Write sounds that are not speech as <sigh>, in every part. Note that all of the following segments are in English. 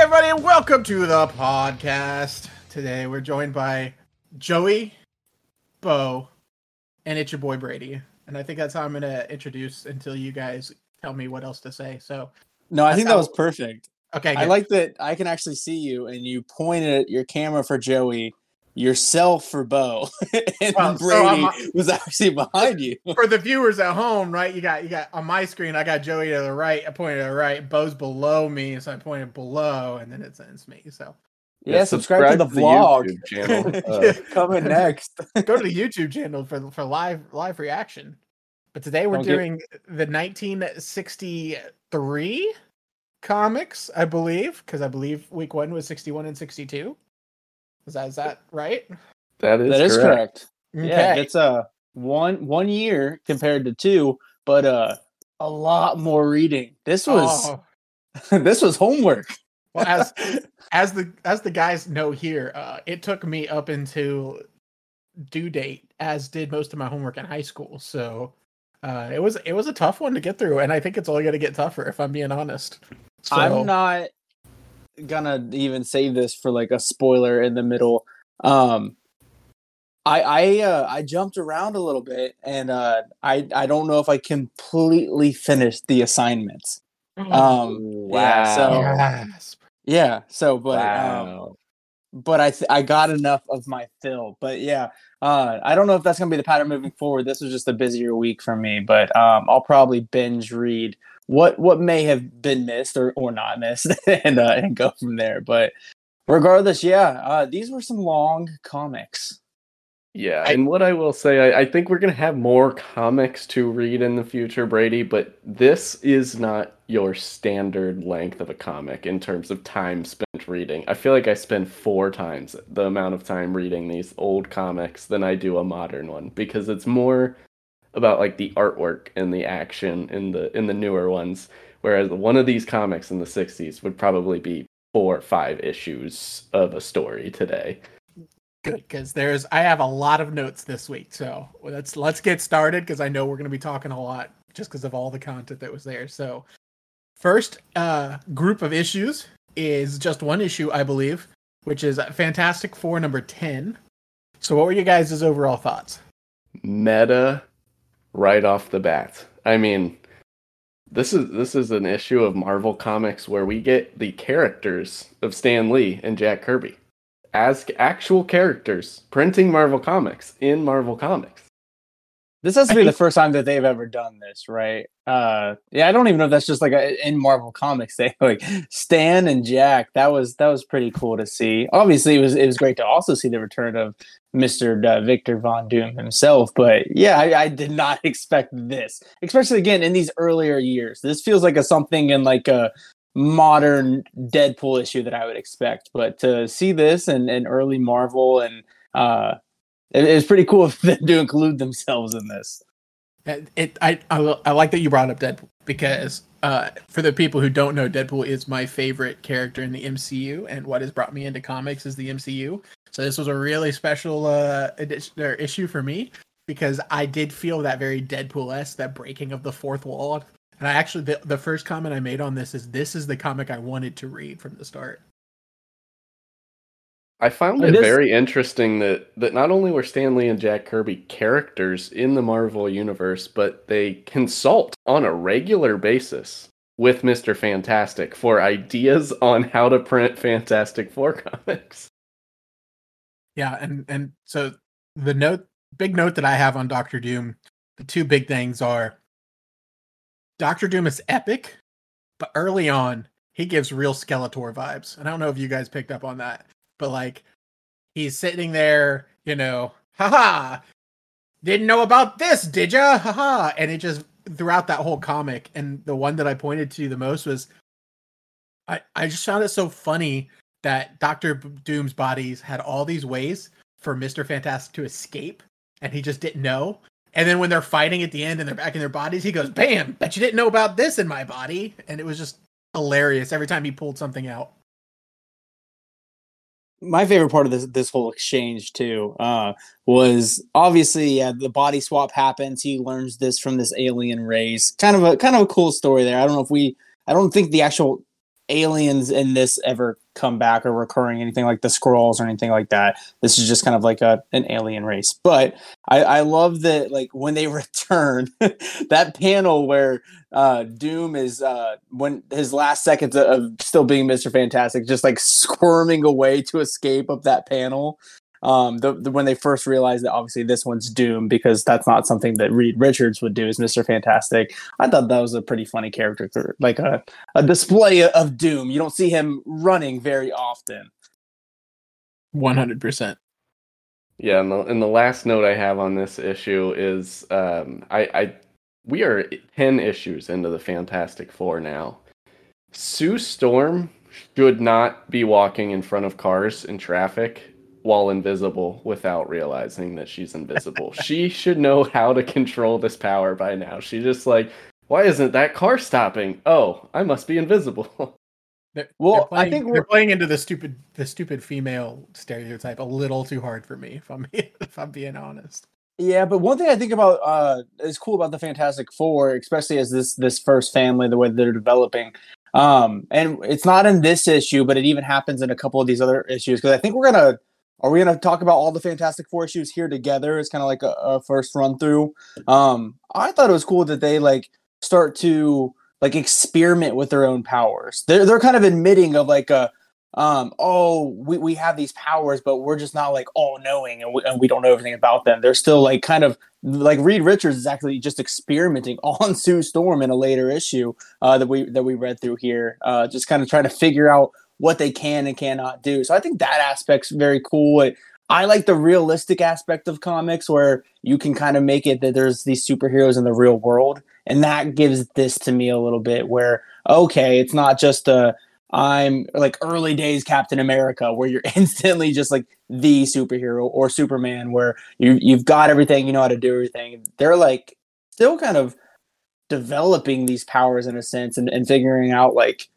everybody, and welcome to the podcast. Today we're joined by Joey, Bo, and it's your boy Brady. And I think that's how I'm going to introduce until you guys tell me what else to say. So, No, I think that was perfect. okay, I like that I can actually see you and you pointed at your camera for Joey, yourself for Bo, <laughs> and Well, Brady I'm- was actually behind you. <laughs> for the viewers at home, right? You got you got on my screen. I got Joey to the right. I pointed to the right. Bo's below me, so I pointed below, and then it sends me. So Yeah, subscribe, to the vlog. YouTube channel. <laughs> Uh, Coming next. go to the YouTube channel for for live live reaction. But today we're Don't get- doing the 1963 comics, I believe, because I believe week one was 61 and 62. Is that is that right? that is that is correct. correct. Yeah, it's a one one year compared to two, but uh a lot more reading. This was Oh, <laughs> this was homework. well, as <laughs> as the as the guys know here, uh, it took me up into due date, as did most of my homework in high school. So uh, it was it was a tough one to get through, and I think it's only going to get tougher if I'm being honest. So, I'm not gonna even save this for like a spoiler in the middle. Um I I uh I jumped around a little bit and uh I I don't know if I completely finished the assignments. Um yeah, so Yes. yeah, so but um but I th- I got enough of my fill. But yeah, uh, I don't know if that's gonna be the pattern moving forward. This was just a busier week for me, but um, I'll probably binge read what what may have been missed or, or not missed, <laughs> and uh, and go from there. But regardless, yeah, uh, these were some long comics. Yeah, I- and what I will say, I, I think we're gonna have more comics to read in the future, Brady. But this is not your standard length of a comic in terms of time spent reading. I feel like I spend four times the amount of time reading these old comics than I do a modern one because it's more about like the artwork and the action in the in the newer ones. Whereas one of these comics in the '60s would probably be four or five issues of a story today. Good, because there's I have a lot of notes this week, so let's let's get started because I know we're going to be talking a lot just because of all the content that was there. So, first uh, group of issues is just one issue, I believe, which is Fantastic Four number ten. So, what were you guys' overall thoughts? meta right off the bat. I mean, this is this is an issue of Marvel Comics where we get the characters of Stan Lee and Jack Kirby as actual characters printing Marvel Comics in Marvel Comics. This has to be the first time that they've ever done this, right? Uh, yeah, I don't even know if that's just like a, in Marvel Comics. <laughs> They like Stan and Jack. That was that was pretty cool to see. Obviously, it was it was great to also see the return of Mister uh, Victor Von Doom himself. But yeah, I, I did not <laughs> expect this, especially again in these earlier years. This feels like a something in like a modern Deadpool issue that I would expect. But to see this and, and early Marvel and uh, it, it was pretty cool of them to include themselves in this. It, it I, I I like that you brought up Deadpool because uh, for the people who don't know, Deadpool is my favorite character in the MCU, and what has brought me into comics is the MCU. So this was a really special uh, edition, or issue for me because I did feel that very Deadpool esque, that breaking of the fourth wall. And I actually, the, the first comment I made on this is this is the comic I wanted to read from the start. I found it very interesting that that not only were Stan Lee and Jack Kirby characters in the Marvel universe, but they consult on a regular basis with Mr. Fantastic for ideas on how to print Fantastic Four <laughs> comics. Yeah, and and so the note, big note that I have on Doctor Doom, the two big things are Doctor Doom is epic, but early on he gives real Skeletor vibes. And I don't know if you guys picked up on that, but like he's sitting there, you know, haha, didn't know about this, did ya? Haha, and it just throughout that whole comic, and the one that I pointed to the most was, I I just found it so funny that Doctor Doom's bodies had all these ways for Mister Fantastic to escape, and he just didn't know. And then when they're fighting at the end and they're back in their bodies, he goes, "Bam! Bet you didn't know about this in my body." And it was just hilarious every time he pulled something out. My favorite part of this this whole exchange too uh, was obviously yeah the body swap happens. He learns this from this alien race. Kind of a kind of a cool story there. I don't know if we I don't think the actual aliens in this ever come back or recurring anything like the scrolls or anything like that. This is just kind of like a an alien race. But I, I love that like when they <laughs> return, that panel where uh, Doom is uh, when his last seconds of still being Mister Fantastic, just like squirming away to escape up that panel um, the, the, when they first realized that obviously this one's Doom because that's not something that Reed Richards would do as Mister Fantastic. I thought that was a pretty funny character, like a a display of Doom. You don't see him running very often. One hundred percent. Yeah, and the, and the last note I have on this issue is um, I, I we are ten issues into the Fantastic Four now. Sue Storm should not be walking in front of cars in traffic while invisible without realizing that she's invisible. <laughs> she should know how to control this power by now. She just like, why isn't that car stopping? Oh, I must be invisible. <laughs> They're, well, they're playing, I think we're playing into the stupid the stupid female stereotype a little too hard for me, if I'm <laughs> if I'm being honest. Yeah, but one thing I think about uh, is cool about the Fantastic Four, especially as this this first family, the way they're developing, um, and it's not in this issue, but it even happens in a couple of these other issues because I think we're gonna are we going to talk about all the Fantastic Four issues here together? It's kind of like a, a, first run through. Um, I thought it was cool that they like start to like experiment with their own powers. They're they're kind of admitting of like a um oh we, we have these powers but we're just not like all knowing and we, and we don't know everything about them they're still like kind of like reed richards is actually just experimenting <laughs> on sue storm in a later issue uh that we that we read through here uh just kind of trying to figure out what they can and cannot do. So I think that aspect's very cool. I like the realistic aspect of comics where you can kind of make it that there's these superheroes in the real world. And that gives this to me a little bit where, okay, it's not just a, I'm like early days Captain America where you're <laughs> instantly just like the superhero or Superman where you you've got everything, you know how to do everything. They're like still kind of developing these powers in a sense and, and figuring out like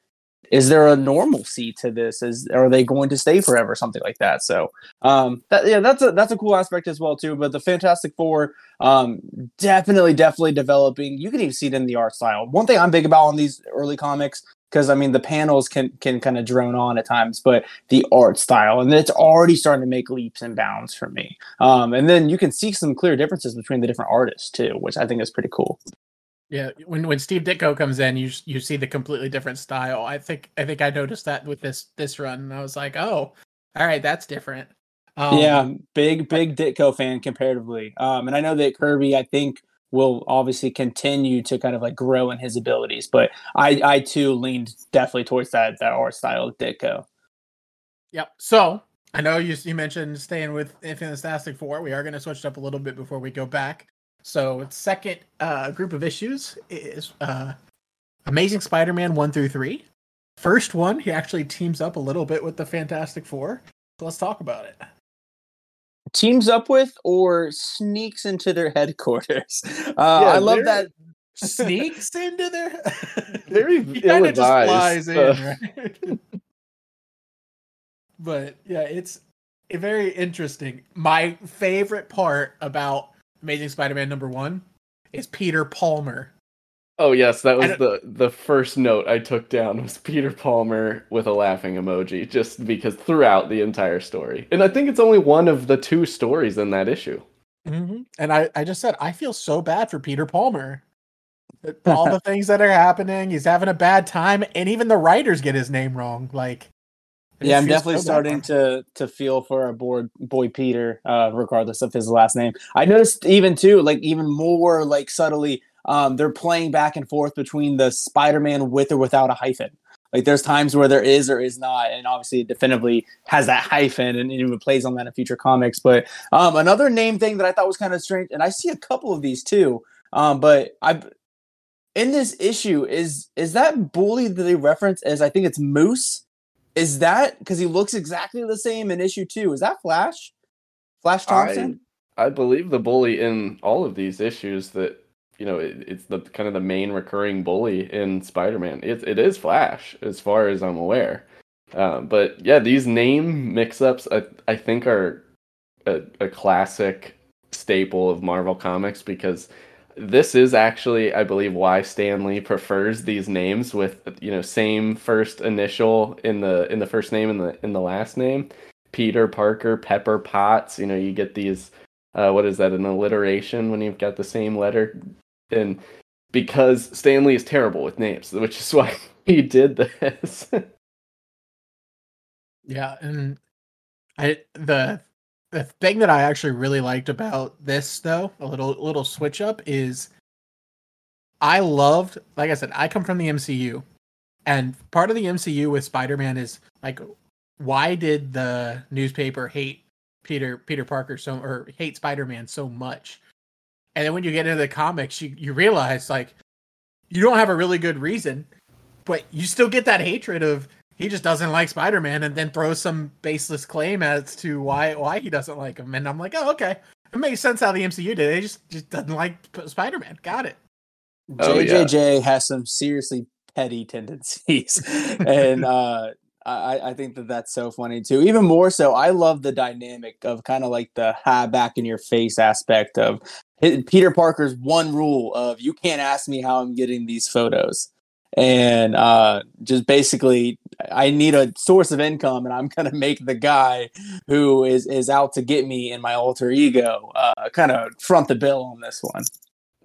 is there a normalcy to this? Is are they going to stay forever? Something like that. So, um, that, yeah, that's a that's a cool aspect as well too. But the Fantastic Four, um, definitely, definitely developing. You can even see it in the art style. One thing I'm big about on these early comics because I mean the panels can can kind of drone on at times, but the art style and it's already starting to make leaps and bounds for me. Um, and then you can see some clear differences between the different artists too, which I think is pretty cool. Yeah, when when Steve Ditko comes in, you you see the completely different style. I think I think I noticed that with this this run, and I was like, oh, all right, that's different. Um, yeah, big big Ditko fan comparatively. Um, and I know that Kirby, I think, will obviously continue to kind of like grow in his abilities, but I I too leaned definitely towards that that art style of Ditko. Yep. So I know you you mentioned staying with Fantastic Four. We are going to switch up a little bit before we go back. So its second uh, group of issues is uh, Amazing Spider-Man one through three. First one, he actually teams up a little bit with the Fantastic Four. So let's talk about it. Teams up with or sneaks into their headquarters. <laughs> Uh, yeah, I love that. <laughs> Sneaks into their. <laughs> Very he kind of just flies in, right? but yeah, it's very interesting. My favorite part about Amazing Spider-Man number one is Peter Palmer. Oh yes, that was the the first note I took down was Peter Palmer with a laughing emoji, just because throughout the entire story, and I think it's only one of the two stories in that issue. Mm-hmm. And I I just said I feel so bad for Peter Palmer. <laughs> All the things that are happening, he's having a bad time, and even the writers get his name wrong. Like yeah, I'm definitely starting to to feel for our boy boy Peter, uh, regardless of his last name. I noticed even too, like even more like subtly, um, they're playing back and forth between the Spider-Man with or without a hyphen. Like there's times where there is or is not, and obviously it definitively has that hyphen and even plays on that in future comics. But um, another name thing that I thought was kind of strange, and I see a couple of these too. Um, but I in this issue is is that bully that they reference as I think it's Moose is that because he looks exactly the same in issue two? Is that Flash? Flash Thompson? I, I believe the bully in all of these issues that you know it, it's the kind of the main recurring bully in Spider-Man. It it is Flash as far as I'm aware. Um, but yeah, these name mix-ups I I think are a, a classic staple of Marvel comics because this is actually, I believe, why Stan Lee prefers these names with you know same first initial in the in the first name and the in the last name. Peter Parker, Pepper Potts. You know, you get these. Uh, what is that? An alliteration when you've got the same letter, and because Stan Lee is terrible with names, which is <laughs> why he did this. yeah, and I the the thing that I actually really liked about this though, a little little switch up is I loved, like I said, I come from the MCU. And part of the MCU with Spider-Man is like why did the newspaper hate Peter Peter Parker so or hate Spider-Man so much? And then when you get into the comics, you, you realize like you don't have a really good reason, but you still get that hatred of he just doesn't like Spider-Man and then throws some baseless claim as to why why he doesn't like him. And I'm like, oh, okay. It makes sense how the MCU did. It just just doesn't like Spider-Man. Got it. Oh, JJJ yeah. has some seriously petty tendencies, <laughs> and uh, I, I think that that's so funny too. Even more so, I love the dynamic of kind of like the high back in your face aspect of Peter Parker's one rule of you can't ask me how I'm getting these photos and uh, just basically I need a source of income, and I'm gonna <laughs> make the guy who is is out to get me in my alter ego uh, kind of front the bill on this one.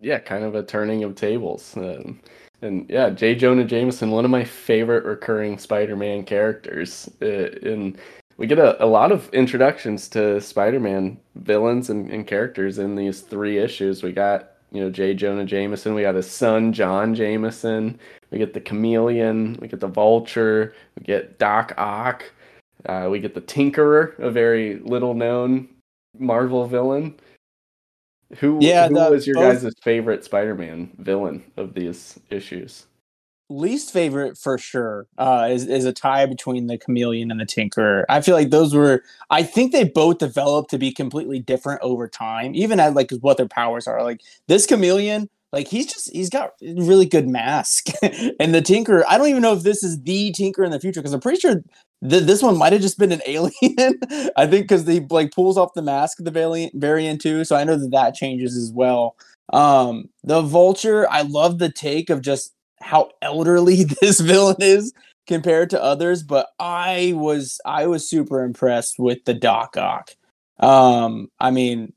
Yeah, kind of a turning of tables. Um, and yeah, J. Jonah Jameson, one of my favorite recurring Spider-Man characters. Uh, and we get a, a lot of introductions to Spider-Man villains and, and characters in these three issues. We got you know J. Jonah Jameson. We got his son John Jameson. We get the Chameleon. We get the Vulture. We get Doc Ock. Uh, we get the Tinkerer, a very little known Marvel villain. Who, yeah, who was your both... guys' favorite Spider-Man villain of these issues? Least favorite for sure uh, is is a tie between the chameleon and the tinkerer. I feel like those were. I think they both developed to be completely different over time, even at like what their powers are. Like this chameleon, like he's just he's got really good mask, <laughs> and the tinkerer. I don't even know if this is the tinker in the future because I'm pretty sure th- this one might have just been an alien. <laughs> I think because he like pulls off the mask the variant variant too, so I know that that changes as well. Um, the vulture, I love the take of just how elderly <laughs> this villain is compared to others, but I was I was super impressed with the Doc Ock. Um, I mean,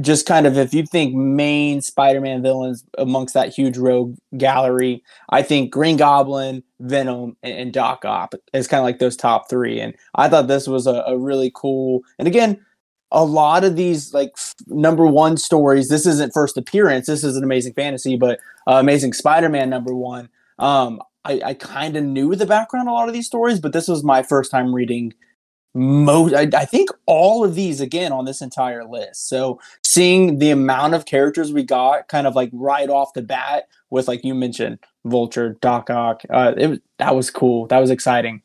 just kind of if you think main Spider-Man villains amongst that huge rogue gallery, I think Green Goblin, Venom, and, and Doc Ock is kind of like those top three. And I thought this was a, a really cool. And again, a lot of these like f- number one stories. This isn't first appearance. This is an amazing fantasy, but uh, amazing Spider-Man number one. Um, I, I kind of knew the background a lot of these stories, but this was my first time reading most. I, I think all of these again on this entire list. So seeing the amount of characters we got, kind of like right off the bat, with like you mentioned, Vulture, Doc Ock. Uh, it that was cool. That was exciting.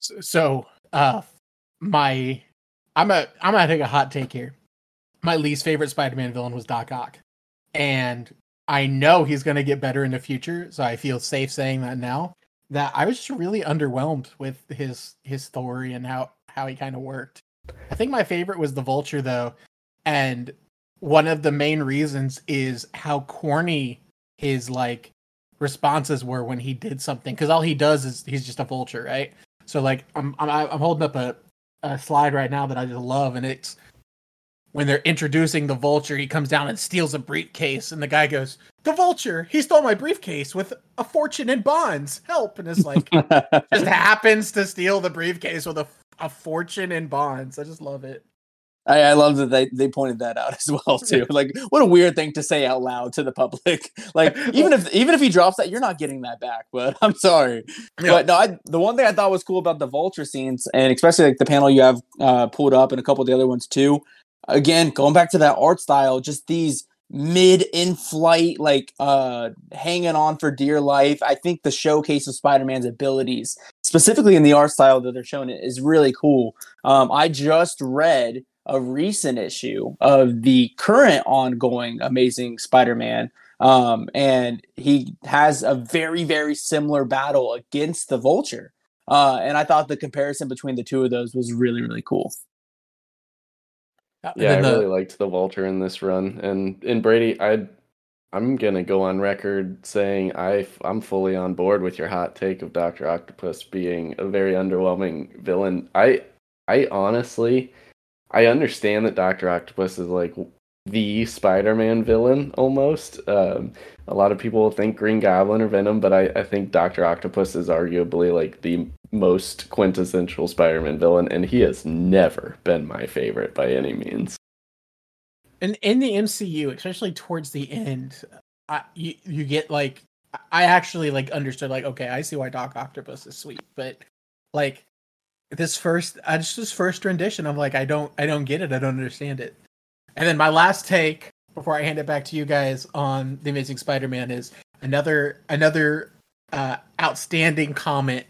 So, uh, my I'm a I'm gonna take a hot take here. My least favorite Spider-Man villain was Doc Ock, and I know he's gonna get better in the future. So I feel safe saying that now. That I was just really underwhelmed with his his story and how how he kind of worked. I think my favorite was the Vulture though, and one of the main reasons is how corny his like responses were when he did something because all he does is he's just a vulture, right? So like I'm I'm I'm holding up a a slide right now that I just love, and it's when they're introducing the vulture, he comes down and steals a briefcase, and the guy goes, "The vulture! He stole my briefcase with a fortune in bonds. Help!" And it's like <laughs> just happens to steal the briefcase with a, a fortune in bonds. I just love it. I, I love that they, they pointed that out <laughs> as well too. Like, what a weird thing to say out loud to the public. <laughs> Like, <laughs> even if even if he drops that, you're not getting that back. But I'm sorry. Yeah. But no, I, the one thing I thought was cool about the vulture scenes, and especially like the panel you have uh, pulled up, and a couple of the other ones too. Again, going back to that art style, just these mid in flight, like uh hanging on for dear life. I think the showcase of Spider-Man's abilities, specifically in the art style that they're showing it, is really cool. Um, I just read a recent issue of the current ongoing Amazing Spider-Man. Um, and he has a very, very similar battle against the Vulture. Uh, and I thought the comparison between the two of those was really, really cool. Yeah, I the... really liked the Vulture in this run, and in Brady, I I'm gonna go on record saying I I'm fully on board with your hot take of Doctor Octopus being a very underwhelming villain. I I honestly I understand that Doctor Octopus is like the Spider-Man villain almost. Um, a lot of people think Green Goblin or Venom, but I, I think Doctor Octopus is arguably like the most quintessential Spider-Man villain, and he has never been my favorite by any means. And in the MCU, especially towards the end, I, you you get like I actually like understood like okay, I see why Doc Octopus is sweet, but like this first, I just this first rendition, I'm like I don't I don't get it, I don't understand it. And then my last take before I hand it back to you guys on the Amazing Spider-Man is another another uh, outstanding comment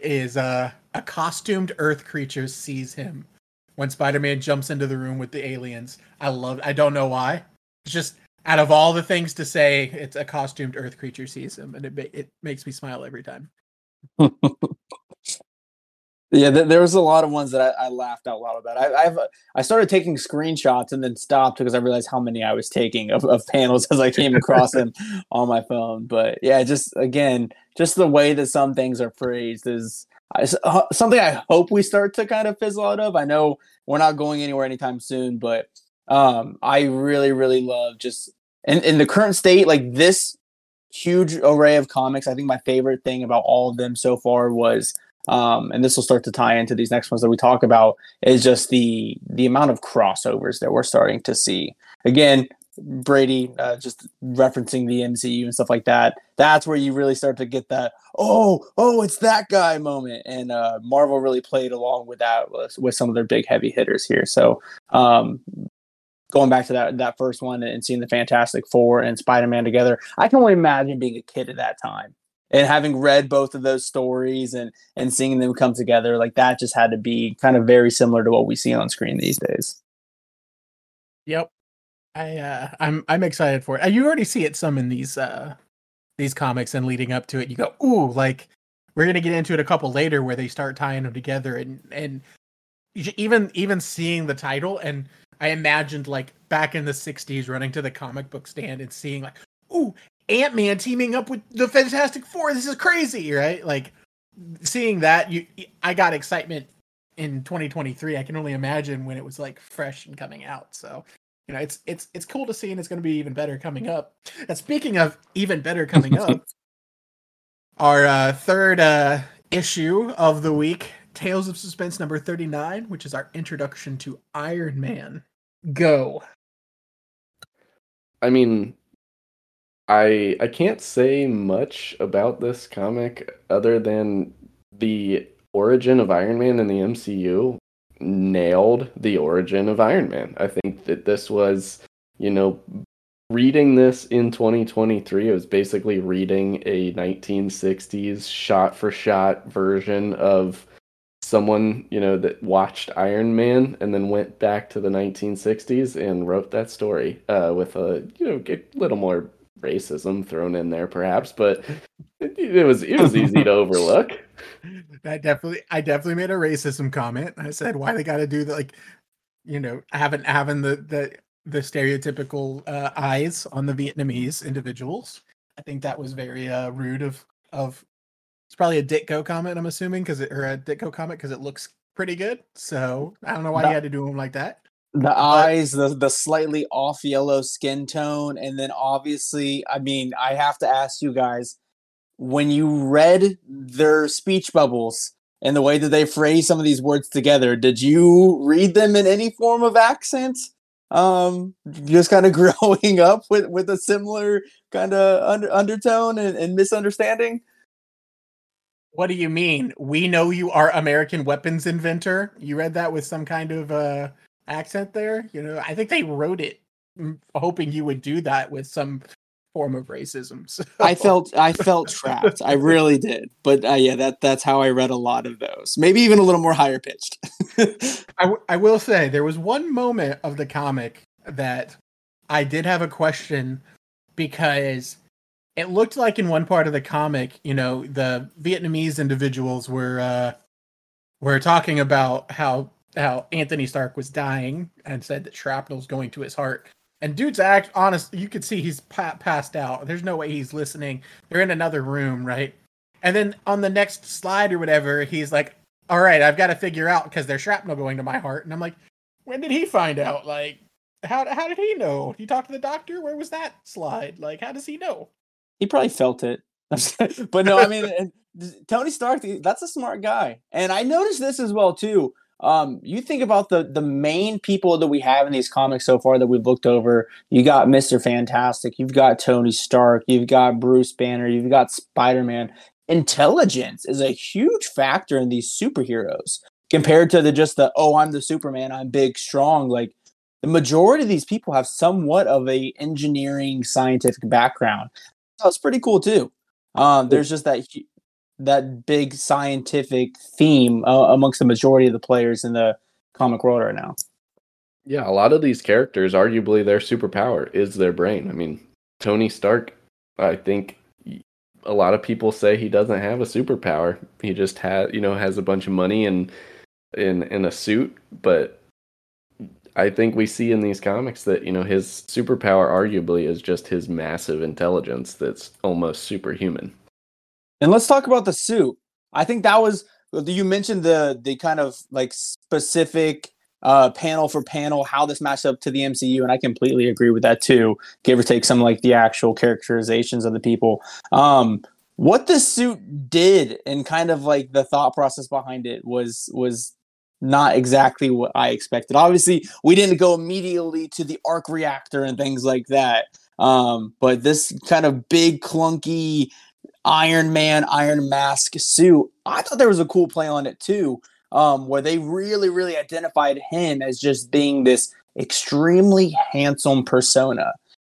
is uh, a costumed Earth creature sees him when Spider-Man jumps into the room with the aliens. I love. I don't know why. It's just out of all the things to say, it's a costumed Earth creature sees him, and it it makes me smile every time. <laughs> Yeah, th- there was a lot of ones that I, I laughed out loud about. I, I've I started taking screenshots and then stopped because I realized how many I was taking of, of panels <laughs> as I came across them <laughs> on my phone. But yeah, just again, just the way that some things are phrased is something I hope we start to kind of fizzle out of. I know we're not going anywhere anytime soon, but um, I really, really love just in, in the current state, like this huge array of comics. I think my favorite thing about all of them so far was um, and this will start to tie into these next ones that we talk about is just the the amount of crossovers that we're starting to see. Again brady uh, just referencing the mcu and stuff like that that's where you really start to get that oh oh it's that guy moment. And uh, marvel really played along with that with, with some of their big heavy hitters here. So um, going back to that that first one and seeing the fantastic four and spider-man together i can only imagine being a kid at that time and having read both of those stories and and seeing them come together like that just had to be kind of very similar to what we see on screen these days. Yep. I uh i'm i'm excited for it. You already see it some in these uh these comics and leading up to it. You go ooh like we're gonna get into it a couple later where they start tying them together and and even even seeing the title and i imagined like back in the 60s running to the comic book stand and seeing like ooh Ant Man teaming up with the Fantastic Four. This is crazy, right? Like seeing that, you, I got excitement in 2023. I can only imagine when it was like fresh and coming out. So, you know, it's it's it's cool to see, and it's going to be even better coming up. And speaking of even better coming up, <laughs> our uh, third uh, issue of the week, Tales of Suspense number 39, which is our introduction to Iron Man. Go. I mean, I I can't say much about this comic other than the origin of Iron Man in the MCU nailed the origin of Iron Man. I think that this was, you know, reading this in 2023 it was basically reading a 1960s shot for shot version of someone you know that watched iron man and then went back to the 1960s and wrote that story uh, with a you know a little more racism thrown in there, perhaps, but it, it was it was easy to <laughs> overlook. I definitely, I definitely made a racism comment. I said, "Why they got to do that? Like, you know, having having the the the stereotypical uh, eyes on the Vietnamese individuals." I think that was very uh, rude of of. It's probably a Ditko comment, I'm assuming, because it or a Ditko comment because it looks pretty good. So I don't know why that, you had to do them like that the but, eyes the the slightly off yellow skin tone and then obviously i mean i have to ask you guys when you read their speech bubbles and the way that they phrase some of these words together did you read them in any form of accent? Um just kind of <laughs> growing up with with a similar kind of under, undertone and, and misunderstanding? What do you mean? We know you are american weapons inventor? You read that with some kind of uh accent there. You know, I think they wrote it hoping you would do that with some form of racism. <laughs> So. I felt I felt trapped. I really did. But uh, yeah, that that's how I read a lot of those. Maybe even a little more higher pitched. <laughs> I, w- I will say there was one moment of the comic that I did have a question because it looked like in one part of the comic, you know, the Vietnamese individuals were uh were talking about how how Anthony Stark was dying and said that shrapnel's going to his heart. And dude's act honest, you could see he's pa- passed out. There's no way he's listening. They're in another room, right? And then on the next slide or whatever, he's like, "All right, I've got to figure out because there's shrapnel going to my heart." And I'm like, "When did he find out? Like, how how did he know? He talked to the doctor. Where was that slide? Like, how does he know?" He probably felt it. <laughs> but no, I mean, <laughs> Tony Stark, that's a smart guy. And I noticed this as well too. Um, you think about the the main people that we have in these comics so far that we've looked over. You got Mister Fantastic, you've got Tony Stark, you've got Bruce Banner, you've got Spider Man. Intelligence is a huge factor in these superheroes compared to the just the oh I'm the Superman, I'm big, strong. Like the majority of these people have somewhat of a engineering scientific background. That's pretty cool too. Um, there's just that that big scientific theme uh, amongst the majority of the players in the comic world right now. Yeah, a lot of these characters, arguably their superpower is their brain. I mean, Tony Stark, I think a lot of people say he doesn't have a superpower. He just has, you know, has a bunch of money and in in a suit, but I think we see in these comics that, you know, his superpower arguably is just his massive intelligence that's almost superhuman. And let's talk about the suit. I think that was you mentioned the the kind of like specific uh, panel for panel how this matched up to the MCU, and I completely agree with that too. Give or take some like the actual characterizations of the people. Um, what the suit did and kind of like the thought process behind it was was not exactly what I expected. Obviously, we didn't go immediately to the arc reactor and things like that. Um, but this kind of big clunky Iron Man, Iron Mask suit. I thought there was a cool play on it too, um, where they really, really identified him as just being this extremely handsome persona.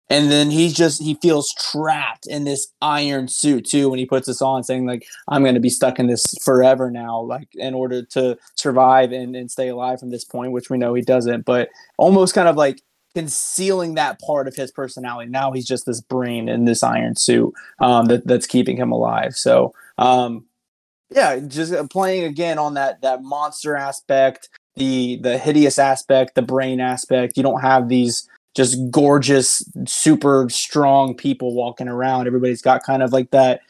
And then he's just he feels trapped in this iron suit too when he puts this on, saying like, I'm gonna be stuck in this forever now, like in order to survive and, and stay alive from this point, which we know he doesn't, but almost kind of like concealing that part of his personality. Now he's just this brain in this iron suit um, that, that's keeping him alive. So um, yeah, just uh, playing again on that that monster aspect, the the hideous aspect, the brain aspect. You don't have these just gorgeous, super strong people walking around. Everybody's got kind of like that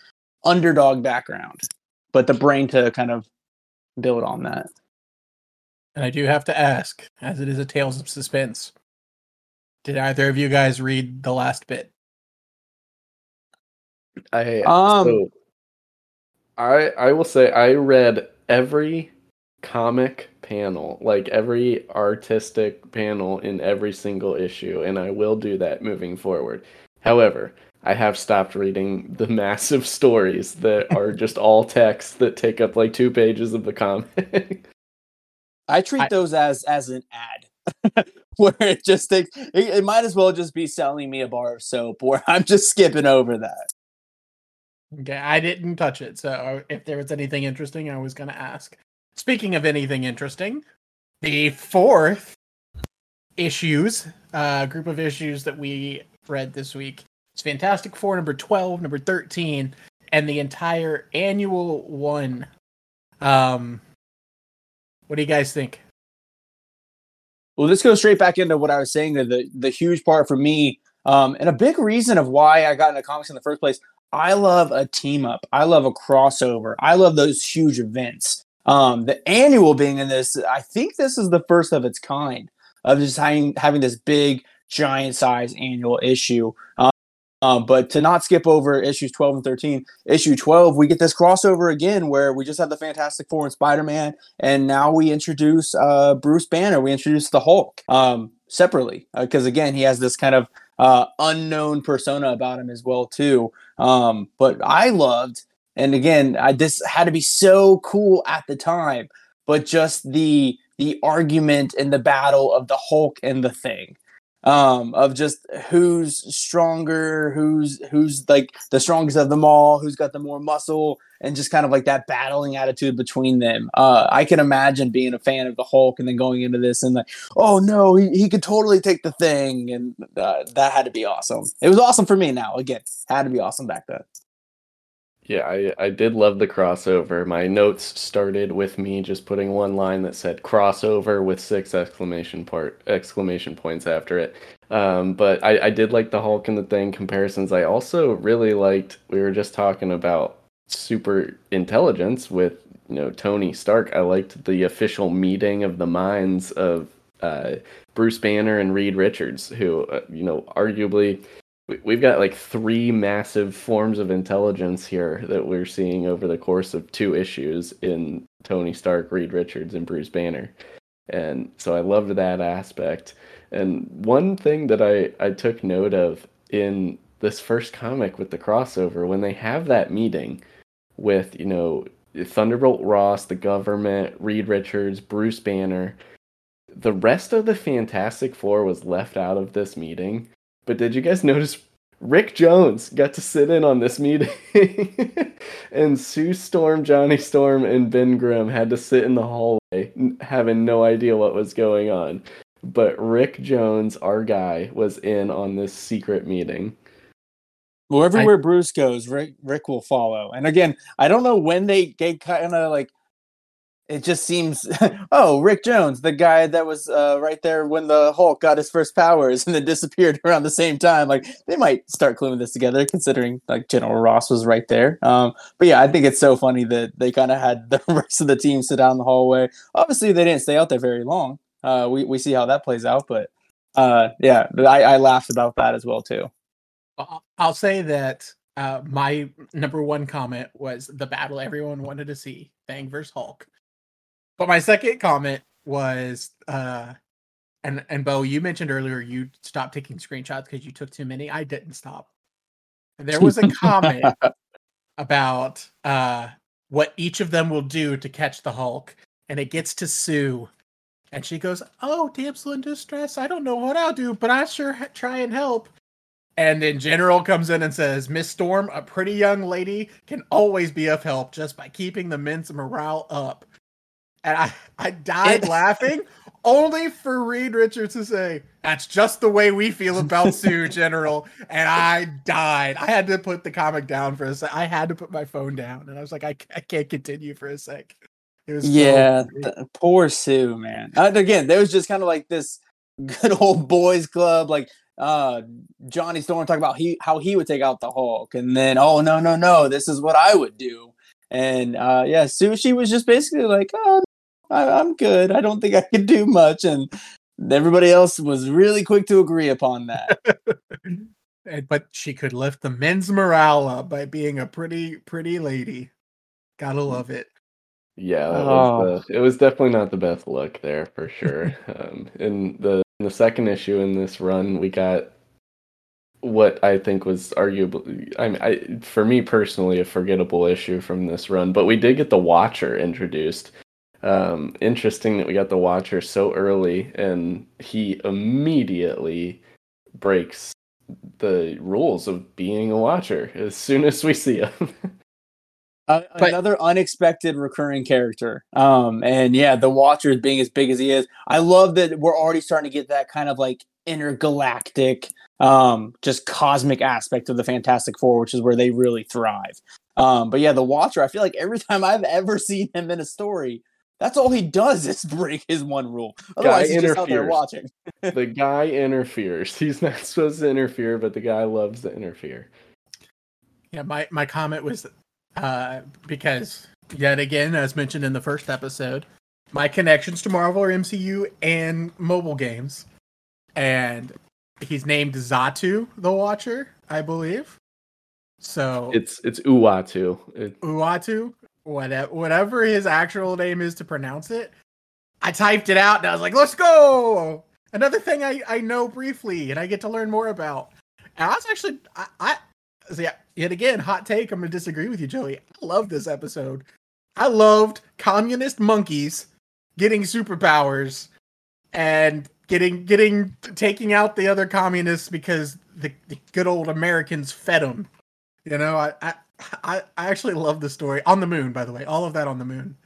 underdog background, but the brain to kind of build on that. And I do have to ask, as it is a Tales of Suspense, did either of you guys read the last bit? I um so I I will say I read every comic panel, like every artistic panel in every single issue, and I will do that moving forward. However, I have stopped reading the <laughs> massive stories that are <laughs> just all text that take up like two pages of the comic. I treat I, those as as an ad. <laughs> <laughs> where it just takes it, it, might as well just be selling me a bar of soap where <laughs> I'm just skipping over that. Okay, I didn't touch it, so if there was anything interesting, I was going to ask. Speaking of anything interesting, the fourth issues, uh, group of issues that we read this week, it's Fantastic Four number 12, number 13, and the entire annual one. Um, what do you guys think? Well, let's go straight back into what I was saying. The the huge part for me, um, and a big reason of why I got into comics in the first place. I love a team up. I love a crossover. I love those huge events. Um, the annual being in this, I think this is the first of its kind of just having having this big giant size annual issue. Um, but to not skip over issues 12 and 13, issue 12, we get this crossover again where we just had the Fantastic Four and Spider Man, and now we introduce uh, Bruce Banner. We introduce the Hulk um, separately because, uh, again, he has this kind of uh, unknown persona about him as well, too. Um, but I loved, and again, I, this had to be so cool at the time, but just the the argument and the battle of the Hulk and the Thing um, of just who's stronger, who's who's like the strongest of them all, who's got the more muscle, and just kind of like that battling attitude between them. Uh, I can imagine being a fan of the Hulk and then going into this and like, oh no, he, he could totally take the thing, and uh, that had to be awesome. It was awesome for me. Now again, had to be awesome back then. Yeah, I, I did love the crossover. My notes started with me just putting one line that said crossover with six exclamation part exclamation points after it. Um, but I, I did like the Hulk and the Thing comparisons. I also really liked we were just talking about super intelligence with you know Tony Stark. I liked the official meeting of the minds of uh, Bruce Banner and Reed Richards, who uh, you know arguably we've got like three massive forms of intelligence here that we're seeing over the course of two issues in Tony Stark, Reed Richards, and Bruce Banner. And so I loved that aspect. And one thing that I, I took note of in this first comic with the crossover, when they have that meeting with, you know, Thunderbolt Ross, the government, Reed Richards, Bruce Banner, the rest of the Fantastic Four was left out of this meeting but did you guys notice Rick Jones got to sit in on this meeting? <laughs> and Sue Storm, Johnny Storm, and Ben Grimm had to sit in the hallway having no idea what was going on. But Rick Jones, our guy, was in on this secret meeting. Well, everywhere I, Bruce goes, Rick Rick will follow. And again, I don't know when they they kind of like it just seems <laughs> oh rick jones the guy that was uh, right there when the hulk got his first powers <laughs> and then disappeared <laughs> around the same time like they might start gluing this together considering like general ross was right there. Um, but yeah i think it's so funny that they kind of had the rest of the team sit down in the hallway. Obviously they didn't stay out there very long. Uh, we, we see how that plays out but uh, yeah I, I laughed about that as well too. I'll say that uh, my number one comment was the battle everyone wanted to see Thing versus Hulk. But my second comment was uh and and Bo, you mentioned earlier you stopped taking screenshots because you took too many. I didn't stop. There was a <laughs> comment about uh what each of them will do to catch the Hulk, and it gets to Sue, and she goes, "Oh, damsel in distress, I don't know what I'll do, but I sure ha- try and help." And then General comes in and says, Miss Storm, a pretty young lady, can always be of help just by keeping the men's morale up and I, I died laughing only for Reed Richards to say, that's just the way we feel about <laughs> Sue, General. And I died. I had to put the comic down for a sec. I had to put my phone down. And I was like, I, I can't continue for a sec. It was yeah, so poor Sue, man. Uh, again, there was just kind of like this <laughs> good old boys club, like uh Johnny Storm talking about he how he would take out the Hulk, and then oh no no no, this is what I would do. And uh yeah, Sue she was just basically like, oh I, am good. I don't think I can do much. And everybody else was really quick to agree upon that. <laughs> but she could lift the men's morale up by being a pretty, pretty lady. Gotta love it. Yeah, oh. was the, it was definitely not the best look there for <laughs> sure. um, in the in the second issue in this run, we got what I think was arguably, I, mean, I for me personally, a forgettable issue from this run. But we did get the Watcher introduced, um, interesting that we got the Watcher so early, and he immediately breaks the rules of being a Watcher as soon as we see him. <laughs> uh, another unexpected recurring character. Um, and yeah, the Watcher being as big as he is, I love that we're already starting to get that kind of like intergalactic, um, just cosmic aspect of the Fantastic Four, which is where they really thrive. Um, but yeah, the Watcher, I feel like every <laughs> time I've ever seen him in a story, that's all he does is <laughs> break his one rule. Otherwise, guy he's just out there watching. <laughs> the guy interferes. <laughs> He's not supposed to interfere, but the guy loves to interfere. Yeah, my, my comment was uh, because, yet again, as mentioned in the first episode, my connections to Marvel or MCU and mobile games. And he's named Zatu the Watcher, I believe. So it's it's Uatu. It, Uatu whatever whatever his actual name is to pronounce it. I typed it out and I was like, let's go. Another thing I, I know briefly and I get to learn more about. And I was actually I, I so yeah, yet again, hot take. I'm gonna disagree with you, Joey. I love this episode. I loved communist monkeys getting superpowers and getting getting taking out the other communists because the, the good old Americans fed them. You know, I, I I, I actually love the story on the moon, by the way. All of that on the moon.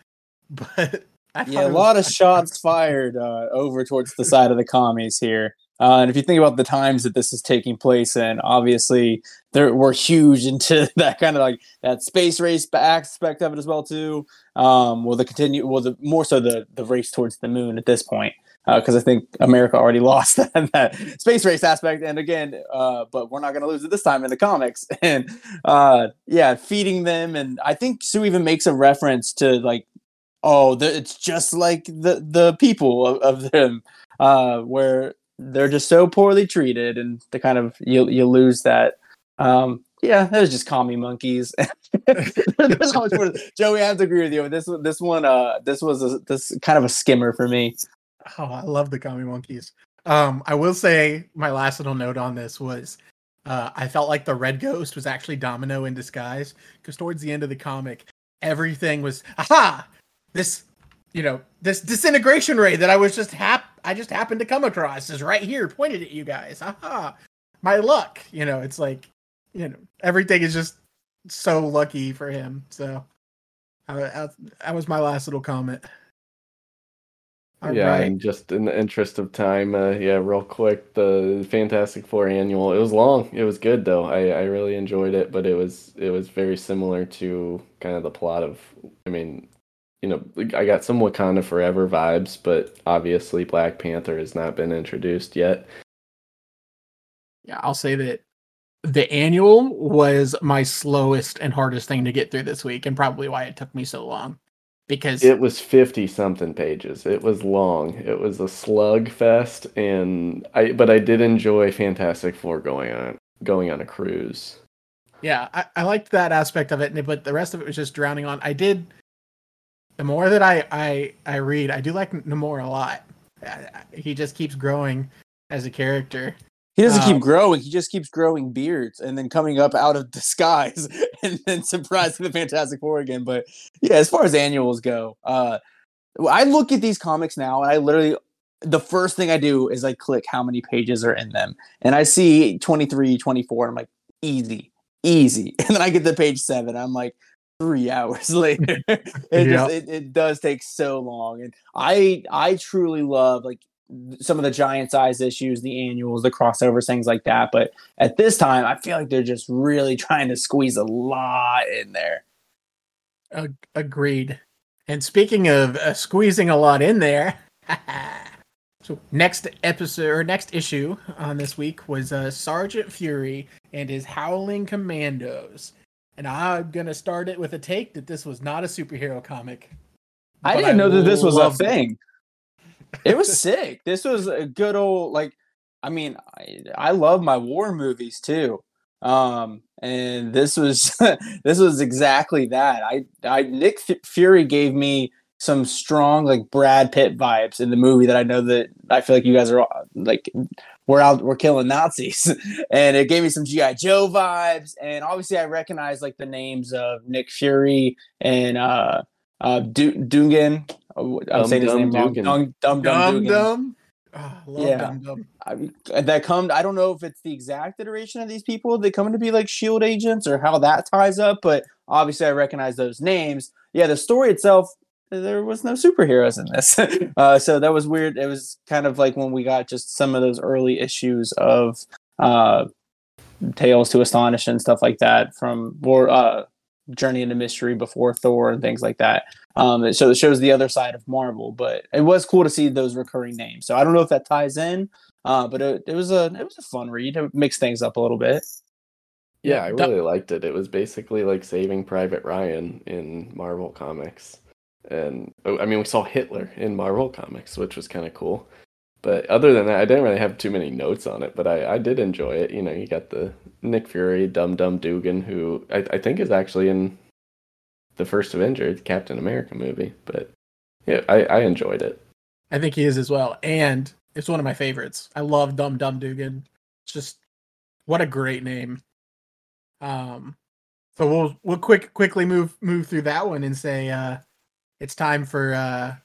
<laughs> But yeah, a lot of shots fired uh, over towards the side of the commies here. Uh, and if you think about the times that this is taking place in, obviously there we're huge <laughs> into that kind of like that space race aspect of it as well too. Um, well, the continue, well, the more so the the race towards the moon at this point, because uh, I think America already <laughs> lost that, that, space race aspect. And again, uh, but we're not going to lose it this time in the comics. <laughs> And uh, yeah, feeding them, and I think Sue even makes a reference to like, oh, the, it's just like the the people of, of them, uh, where they're just so poorly treated, and the kind of you you lose that. Um, yeah, that was just commie monkeys. There's much more. Joey, I have to agree with you. This this one, uh, this was a, this kind of a skimmer for me. Oh, I love the commie monkeys. Um, I will say my last little note on this was uh, I felt like the Red Ghost was actually Domino in disguise because towards the end of the comic, everything was aha. This you know this disintegration ray that I was just hap I just happened to come across is right here, pointed at you guys. Aha, my luck. You know, it's like you know everything is just so lucky for him. So uh, that was my last little comment. All yeah, right. and just in the interest of time, uh, yeah, real quick, the Fantastic Four annual. It was long. It was good though. I, I really enjoyed it, but it was it was very similar to kind of the plot of. I mean, you know, I got some Wakanda Forever vibes, but obviously Black Panther has not been introduced yet. Yeah, I'll say that the annual was my slowest and hardest thing to get through this week, and probably why it took me so long. Because it was fifty something pages. It was long. It was a slug fest, and I but I did enjoy Fantastic Four going on going on a cruise. Yeah, I, I liked that aspect of it, but the rest of it was just drowning on. I did the more that I I I read, I do like Namor a lot. He just keeps growing as a character. He doesn't um, keep growing. He just keeps growing beards and then coming up out of <laughs> disguise and then surprising the Fantastic Four again. But yeah, as far as annuals go, uh, I look at these comics now and I literally the first thing I do is I click how many pages are in them. And I see 23, 24, and I'm like, easy, easy. <laughs> And then I get to page seven. I'm like, three hours <laughs> later. it yeah. just it, it does take so long. And I I truly love like some of the giant size issues, the annuals, the crossovers, things like that. But at this time, I feel like they're just really <laughs> trying to squeeze a lot in there. Uh, agreed. And speaking of uh, squeezing a lot in there, <laughs> so next episode or next issue on this week was uh, Sergeant Fury and his Howling Commandos. And I'm gonna start it with a take that this was not a superhero comic. I didn't I know that this was a thing. It was sick. This was a good old like. I mean, I, I love my war movies too. Um, and this was <laughs> this was exactly that. I, I Nick Fury gave me some strong like Brad Pitt vibes in the movie that I know that I feel like you guys are like we're out we're killing Nazis <laughs> and it gave me some GI Joe vibes and obviously I recognize like the names of Nick Fury and uh uh Dugan I'm saying his name wrong Dum Dum Dum Dum Oh, yeah, Dum Dum. I, that come. I don't know if it's the exact iteration of these people. They come to be like Shield agents or how that ties up, but obviously I recognize those names. Yeah, the story itself there was no superheroes in this. <laughs> uh, so that was weird. It was kind of like when we got just some of those early issues of uh, Tales to Astonish and stuff like that from or uh, Journey into Mystery before Thor and things like that. Um, so it shows the other side of Marvel, but it was cool to see those recurring names. So I don't know if that ties in, uh, but it, it was a it was a fun read. It mixed things up a little bit. Yeah, I really liked it. It was basically like Saving Private Ryan in Marvel Comics and oh, I mean we saw Hitler in Marvel comics, which was kind of cool. But other than that, I didn't really have too many notes on it. But I, I did enjoy it. You know, you got the Nick Fury, Dum Dum Dugan, who I, I think is actually in the first Avengers, Captain America movie. But yeah, I, I enjoyed it. I think he is as well, and it's one of my favorites. I love Dum Dum Dugan. It's just what a great name. Um, so we'll we'll quick quickly move move through that one and say uh it's time for uh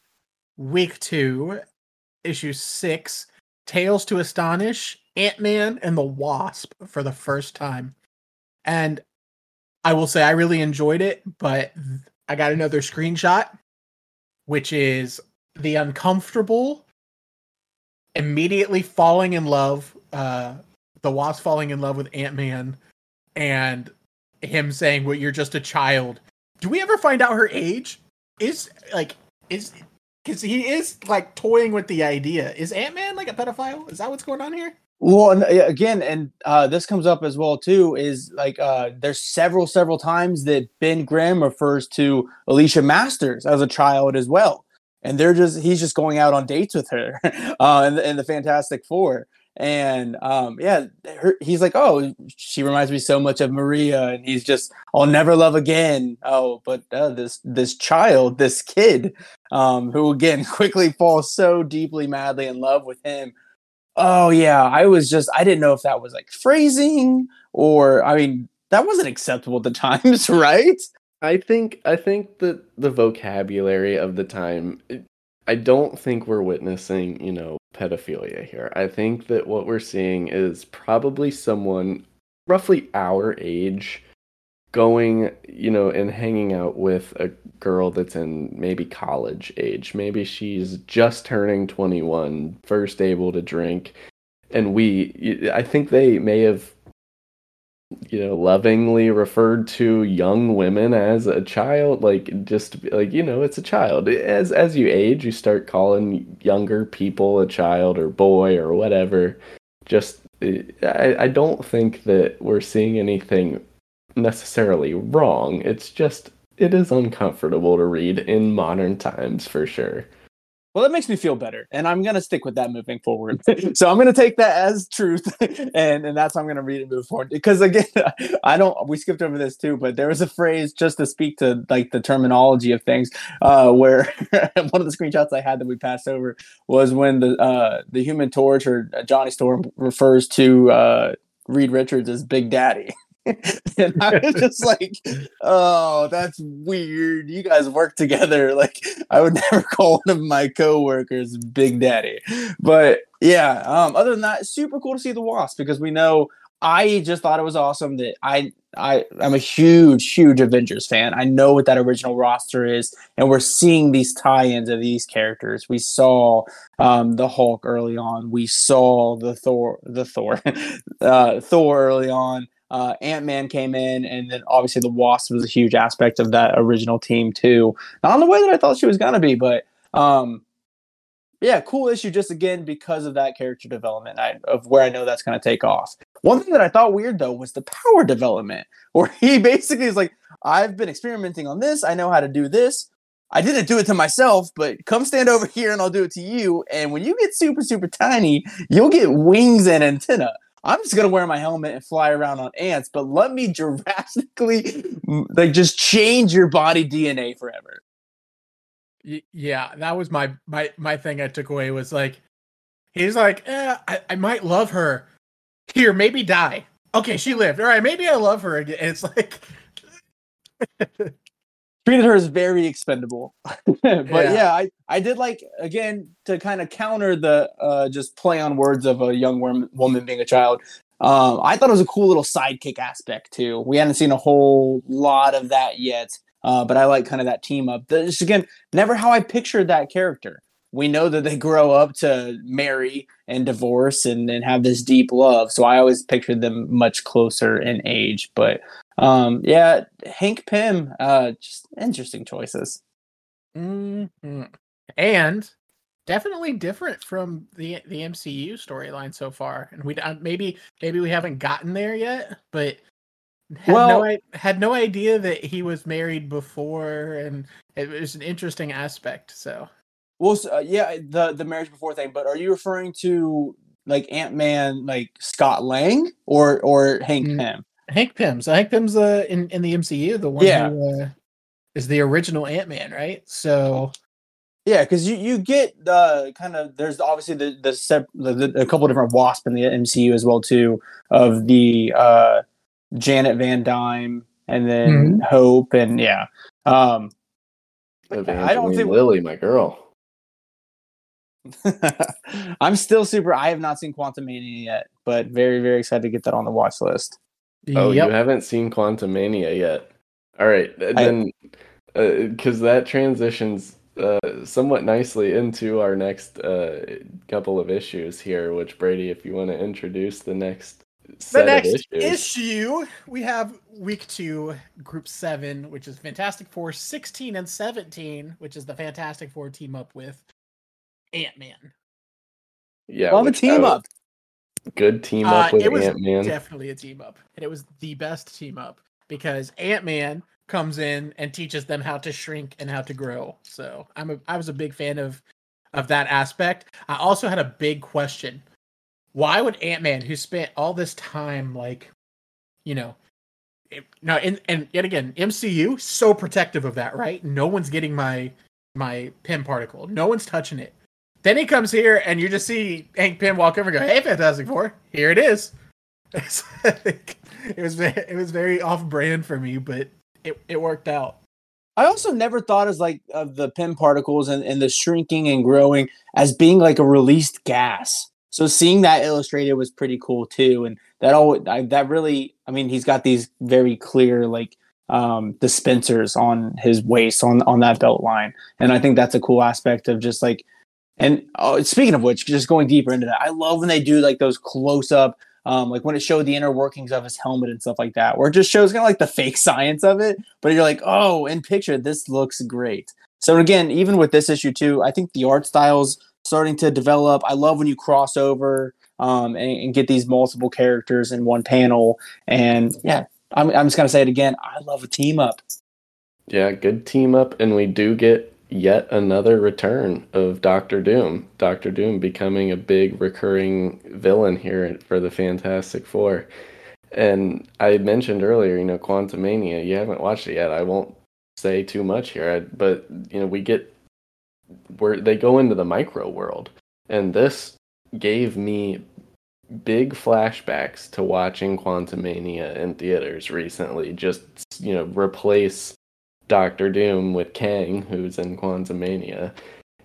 week two, issue six, Tales to Astonish, Ant Man and the Wasp for the first time. And I will say I really enjoyed it, but I got another screenshot, which is the uncomfortable immediately falling in love, uh, the Wasp falling in love with Ant Man, and him saying, "Well, you're just a child." Do we ever find out her age? Is like is because he is like toying with the idea. Is Ant Man like a pedophile? Is that what's going on here? Well, and, again, and uh, this comes up as well too. Is like uh, there's several, several times that Ben Grimm refers to Alicia Masters as a child as well, and they're just he's just going out on dates with her, <laughs> uh, in, the, in the Fantastic Four, and um, yeah, her, he's like, oh, she reminds me so much of Maria, and he's just, I'll never love again. Oh, but uh, this this child, this kid, um, who again <laughs> quickly falls so deeply, madly in love with him oh yeah i was just i didn't know if that was like phrasing or i mean that wasn't acceptable at the <laughs> times right i think i think that the vocabulary of the time i don't think we're witnessing you know pedophilia here i think that what we're seeing is probably someone roughly our age going, you know, and hanging out with a girl that's in maybe college age. Maybe she's just turning 21, first able to drink. And we, I think they may have, you know, lovingly referred to young women as a child, like just like, you know, it's a child. As, as you age, you start calling younger people a child or boy or whatever. Just, eh, I, I don't think that we're seeing anything necessarily wrong. It's just it is uncomfortable to read in modern times for sure. Well, that makes me feel better, and I'm gonna stick with that moving forward. <laughs> so I'm gonna take that as truth, <laughs> and and that's how I'm gonna read it move forward. Because again, <laughs> I don't. We skipped over this too, but there was a phrase just to speak to like the terminology of things, uh, where one of the screenshots I had that we passed over was when the uh, the Human Torch or Johnny Storm refers to uh, Reed Richards as Big Daddy. And I was just like, oh, that's weird. You guys work together. <laughs> Like, I would never <laughs> call one of my coworkers Big Daddy. But yeah, um, other than that, super cool to see the Wasp because we know I just thought it was awesome that I I I'm a huge huge Avengers fan. I know what that original roster is, and we're seeing these tie-ins of these characters. We saw um, the Hulk early on. We saw the Thor the Thor <laughs> uh, Thor early on. Uh, Ant Man came in, and then obviously the Wasp was a huge aspect of that original team too. Not in the way that I thought she was gonna be, but um, yeah, cool issue just again because of that character development I, of where I know that's gonna take off. One thing that I thought weird though was the power development, <laughs> where he basically is like, "I've been experimenting on this. I know how to do this. I didn't do it to myself, but come stand over <laughs> here and I'll do it to you. And when you get super super tiny, you'll get wings and antenna." I'm just gonna wear my helmet and fly around on ants, but let me <laughs> drastically like just change your body DNA forever. Yeah, that was my my my thing I took away was like he's like, eh, I, I might love her. Here, maybe die. Okay, she lived. All right, maybe I love her again. <laughs> It's like <laughs> treated her as very expendable. <laughs> but yeah. yeah, I, I did like again to kind of counter the uh, just play on words of a young woman, woman being a child. Um, I thought it was a cool little sidekick aspect too. We hadn't seen a whole lot of that yet, uh, but I like kind of that team up. This again, never how I pictured that character. We know that they grow up to marry and divorce and, and have this deep love. So I always pictured them much closer in age. But um, yeah, Hank Pym, uh, just interesting choices. Mm-hmm. And definitely different from the the MCU storyline so far. And we uh, maybe maybe we haven't gotten there yet, but had well, no had no idea that he was married before, and it was an interesting aspect. So, well, uh, yeah, the the marriage before thing. But are you referring to like Ant Man, like Scott Lang, or or Hank mm, Pym? Hank Pym. So Hank Pym's uh, in in the MCU, the one yeah. who uh, is the original Ant Man, right? So yeah, because you you get the kind of there's obviously the the, sep, the, the, a couple different Wasp in the MCU as well too of the uh, Janet Van Dyne and then mm-hmm. Hope and yeah. Um, I don't think Lilly, my girl. <laughs> I'm still super. I have not seen Quantumania yet, but very very excited to get that on the watch list. Oh, yep. you haven't seen Quantumania yet. All right, then because uh, that transitions uh, somewhat nicely into our next uh, couple of issues here. Which Brady, if you want to introduce the next set the next of issues. issue we have week two group seven which is fantastic four 16 and 17 which is the fantastic four team up with ant-man yeah, Love a which- team uh, up. Good team Uh, up with it was Ant Man. definitely a team up and it was the best team up because ant-man comes in and teaches them how to shrink and how to grow. So i'm a i was a big fan of of that aspect. I also had a big question. Why would ant-man who spent all this time like you know it- now and and yet again mcu so protective of that right? No one's getting my my Pym particle. No one's touching it then he comes here and you just see hank pym walk over and go hey fantastic four here it is <laughs> it was it was very off brand for me but it, it worked out I also never thought as like of the Pym particles and, and the shrinking and growing as being like a released gas. So seeing that illustrated was pretty cool too, and that all that really, I mean, he's got these very clear like um, dispensers on his waist on on that belt line, and I think that's a cool aspect of just like. And oh, speaking of which, just going deeper into that, I love when they do like those close up um, like when it showed the inner workings of his helmet and stuff like that, where it just shows kind of like the fake <laughs> science of it. But you're like, oh, in picture, this looks great. So again, even with this issue too, I think the art styles starting to develop. I love when you cross over um, and, and get these multiple characters in one panel. And yeah, I'm, I'm just gonna say it again. I love a team up. Yeah, good team up, and we do get yet another return of Doctor Doom. Doctor Doom becoming a big recurring villain here for the Fantastic Four. And I mentioned earlier, you know, Quantumania. You haven't watched it yet. I won't say too much here, but you know, we get where they go into the micro world, and this gave me big flashbacks to watching Quantumania in theaters recently. Just you know, replace Doctor Doom with Kang, who's in Quantumania.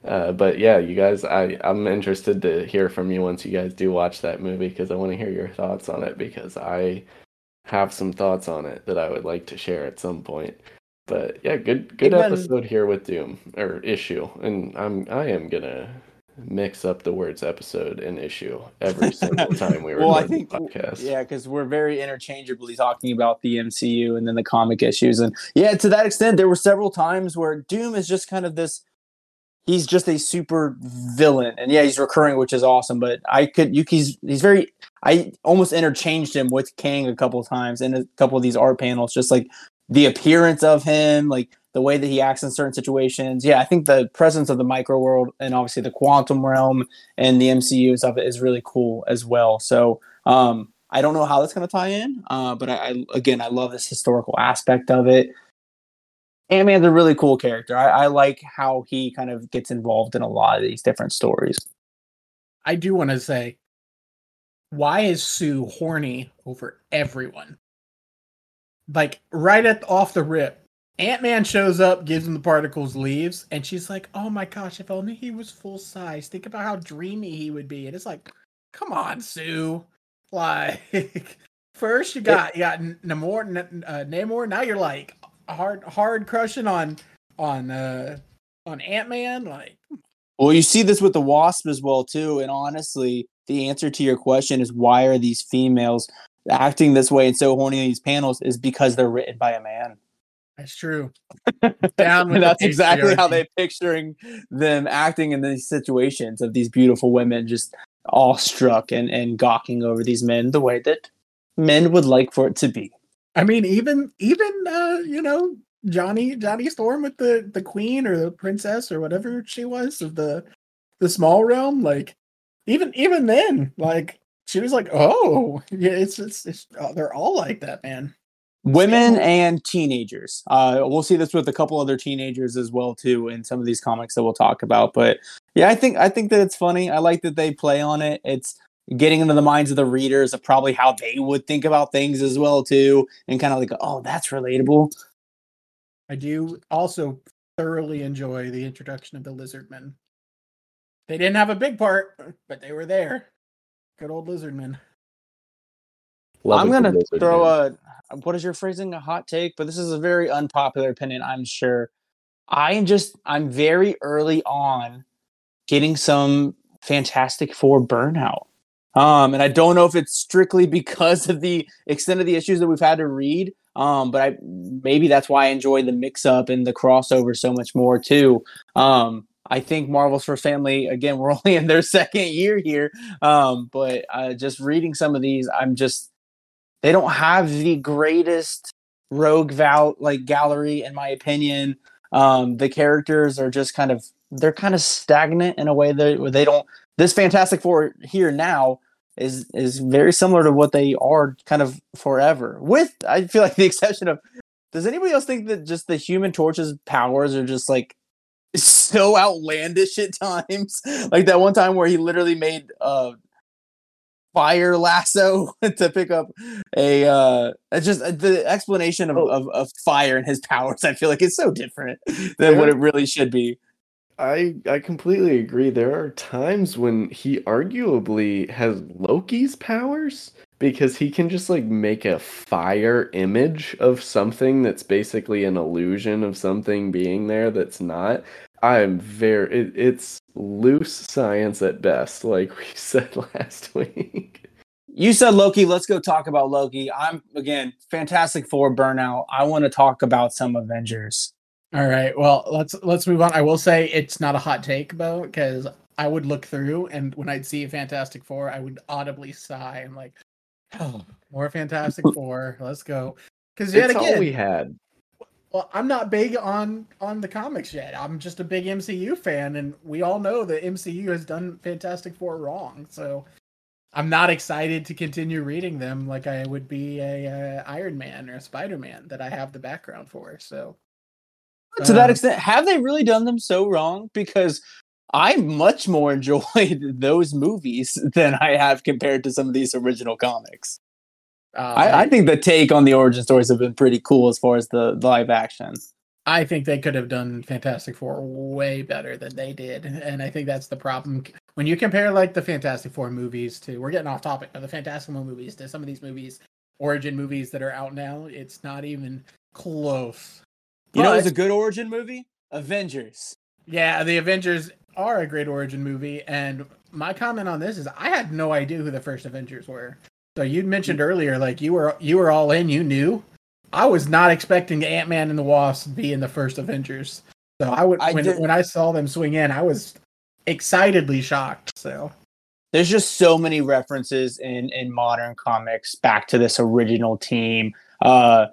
Uh, but yeah, you guys, I I'm interested to hear from you once you guys do watch that movie because I want to hear your thoughts on it because I have some thoughts on it that I would like to share at some point. But yeah, good good Even- episode here with Doom or issue, and I'm I am gonna mix up the words episode and issue every single <laughs> time we were Well, I think- the podcast. Yeah, because we're very interchangeably talking about the MCU and then the comic issues. And yeah, to that extent, there were several times where Doom is just kind of this he's just a super villain. And yeah, he's recurring, which is awesome. But I could you he's he's very I almost interchanged him with Kang a couple of times in a couple of these art panels, just like the appearance of him, like the way that he acts in certain situations. Yeah, I think the presence of the micro world and obviously the quantum realm and the MCU stuff is really cool as well. So um, I don't know how that's going to tie in, uh, but I, I again I love this historical aspect of it. Ant Man's a really cool character. I, I like how he kind of gets involved in a lot of these different stories. I do want to say, why is Sue horny over everyone? Like right at off the rip, Ant Man shows up, gives him the particles, leaves, and she's like, "Oh my gosh, if only he was full size. Think about how dreamy he would be." And it's like, come on, Sue. Like <laughs> first you got you got Namor, uh, Namor. Now you're like hard hard crushing on on uh on Ant Man. Like Well, you see this with the Wasp as well too. And honestly, the answer to your question is why are these females acting this way and so horny in these panels is because they're written by a man. That's true. Down <laughs> that's exactly how they're picturing them acting in these situations of these beautiful women just awestruck and, and gawking over these men the way that men would like for it to be. I mean, even even uh, you know Johnny Johnny Storm with the the queen or the princess or whatever she was of the the small realm. Like even even then, like she was like, oh yeah, it's it's, it's oh, they're all like that, man. Women and teenagers. Uh, we'll see this with a couple other teenagers as well too in some of these comics that we'll talk about. But yeah, I think I think that it's funny. I like that they play on it. It's getting into the minds of the readers of probably how they would think about things as well too, and kind of like, oh, that's relatable. I do also thoroughly enjoy the introduction of the Lizardmen. They didn't have a big part, but they were there. Good old Lizardmen. Love I'm gonna throw man. a what is your phrasing? A hot take, but this is a very unpopular opinion, I'm sure. I am just I'm very early on getting some Fantastic Four burnout. Um, and I don't know if it's strictly <laughs> because of the extent of the issues that we've had to read. Um, but I maybe that's why I enjoy the mix up and the crossover so much more too. Um, I think Marvel's for Family again. We're <laughs> only in their second year here, um, but uh, just reading some of these, I'm just they don't have the greatest rogue val like gallery in my opinion. Um, the characters are just kind of they're kind of stagnant in a way that they don't. This Fantastic Four here now is is very similar to what they are kind of forever. With I feel like <laughs> the exception of does anybody else think that just the Human Torch's powers are just like so outlandish at <laughs> times? like that one time where he literally made uh fire lasso <laughs> to pick up a uh just uh, the explanation of, oh. of, of, fire and his powers i feel like it's so different <laughs> than yeah. what it really should be I I completely agree. There are times when he arguably has Loki's powers because he can just like make a fire image of something that's basically an illusion of something being there that's not. I'm very it, it's loose science at best, like we <laughs> said last week. You said Loki. Let's go talk about Loki. I'm again Fantastic Four burnout. I want to talk about some Avengers. All right. Well, let's let's move on. I will say it's not a hot take, though, because I would look through and when I'd see Fantastic Four, I would audibly sigh. I'm like, oh, more Fantastic <laughs> Four. Let's go. Because yet it's again, we had. Well, I'm not big on on the comics yet. I'm just a big MCU fan, and we all know that MCU has done Fantastic Four wrong. So I'm not excited to continue reading them like I would be a, a Iron Man or a Spider Man that I have the background for. So to that um, extent, have they really done them so wrong? Because I much more <laughs> enjoyed those movies than I have compared to some of these original comics. Uh, I, I, think the take on the origin stories have been pretty cool as far as the, the live action. I think they could have done Fantastic Four way better than they did, and I think that's the problem when you compare like the Fantastic Four movies to. We're getting off topic, but the Fantastic Four movies to some of these movies, origin movies that are out now, it's not even close you know, it's a good origin movie. Avengers. Yeah, the Avengers are a great origin movie, and my comment on this is I had no idea who the first Avengers were. So you mentioned earlier, like you were you were all in, you knew. I was not expecting Ant Man and the Wasp to be in the first Avengers. So I would I when did, when I saw them swing in, I was excitedly shocked. So there's just so many references in in modern comics back to this original team. Uh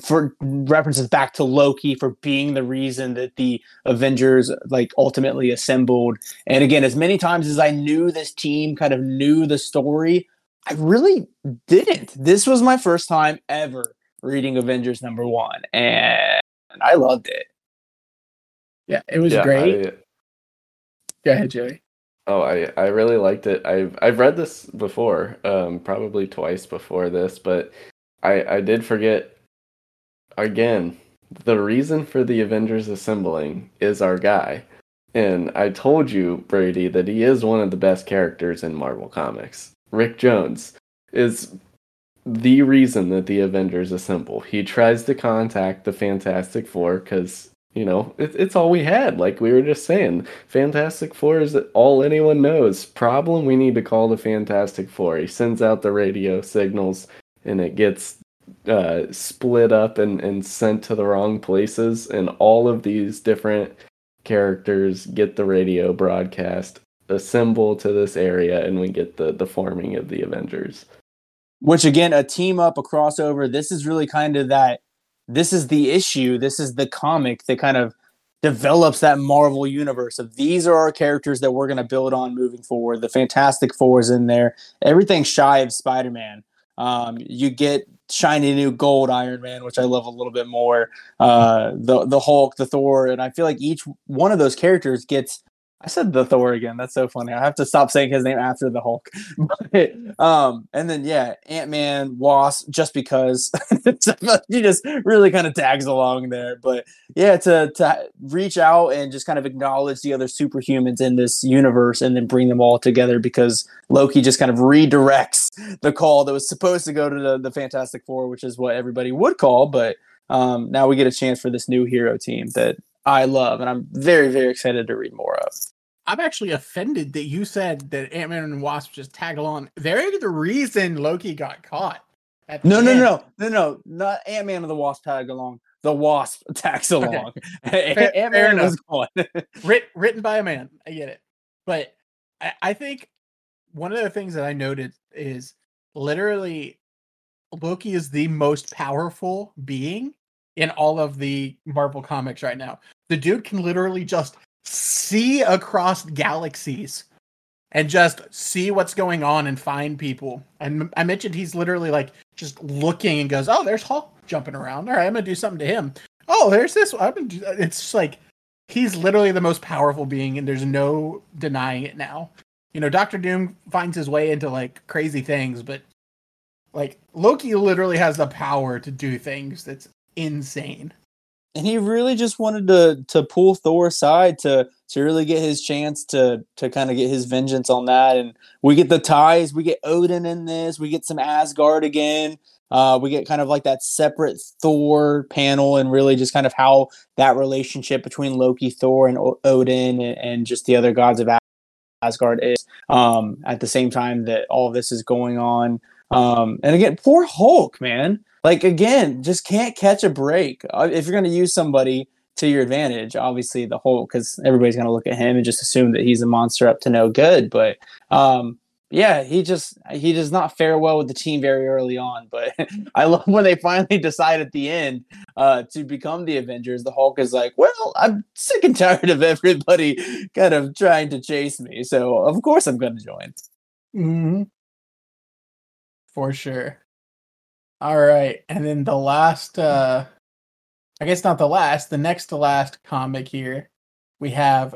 for references back to Loki for being the reason that the Avengers like ultimately assembled. And again, as many times as I knew this team kind of knew the story, I really didn't. This was my first time ever reading Avengers number one, and I loved it. Yeah, it was yeah, great. I, Go ahead, Joey. Oh, I, I really liked it. I've I've read this before, um, probably twice before this, but I I did forget again, the reason for the Avengers assembling is our guy. And I told you, Brady, that he is one of the best characters in Marvel Comics. Rick Jones is the reason that the Avengers assemble. He tries to contact the Fantastic Four because, you know, it, it's all we had. Like we were just saying, Fantastic Four is all anyone knows. Problem, we need to call the Fantastic Four. He sends out the radio signals and it gets uh, split up and, and sent to the wrong places, and all of these different characters get the radio broadcast, assemble to this area, and we get the the forming of the Avengers. Which again, a team up, a crossover. This is really kind of that. This is the issue. This is the comic that kind of develops that Marvel universe of these are our characters that we're going to build on moving forward. The Fantastic Four is in there. Everything shy of Spider Man. Um, you get shiny new gold Iron Man, which I love a little bit more. Uh, the the Hulk, the Thor, and I feel like each one of those characters gets. I said the Thor again. That's so funny. I have to stop saying his name after the Hulk. <laughs> but, um, and then yeah, Ant Man, Wasp, just because <laughs> he just really kind of tags along there. But yeah, to to reach out and just kind of acknowledge the other superhumans in this universe, and then bring them all together because Loki just kind of redirects the call that was supposed to go to the, the Fantastic Four, which is what everybody would call. But um, now we get a chance for this new hero team that I love, and I'm very very excited to read more of. I'm actually offended that you said that Ant Man and Wasp just tag along. They're the reason Loki got caught. No, no, no, no, no, not Ant Man and the Wasp tag along. The Wasp <laughs> tags along. <laughs> Ant Man was gone. <laughs> Writ, written by a man. I get it, but I, I think one of the things that I noted is literally Loki is the most powerful being in all of the Marvel comics right now. The dude can literally just see across galaxies and just see what's going on and find people. And I mentioned he's literally like just looking and goes, "Oh, there's Hulk jumping around. All right, I'm gonna do something to him. Oh, there's this. I'm gonna do, it's just like he's literally the most powerful being, and there's no denying it now. You know, Doctor Doom finds his way into like crazy things, but like Loki literally has the power to do things that's insane and he really just wanted to to pull Thor aside to to really get his chance to to kind of get his vengeance on that. And we get the ties, we get Odin in this, we get some Asgard again. Uh, we get kind of like that separate Thor panel, and really just kind of how that relationship between Loki, Thor, and o- Odin, and, and, just the other gods of Asgard is. Um, at the same time that all this is going on, um, and again, poor Hulk, man like again, just can't catch a break. Uh, if you're going to use somebody to your advantage, obviously the whole because everybody's going to look at him and just assume that he's a monster up to no good. But um, yeah, he just he does not fare well with the team very early on. <laughs> But I love when they finally decide at the end uh, to become the Avengers. The Hulk is like, well, I'm sick and tired of everybody kind of trying to chase me, so of course I'm going to join. Mm-hmm. For sure. All right. And then the last uh I guess not the last, the next to last comic here, we have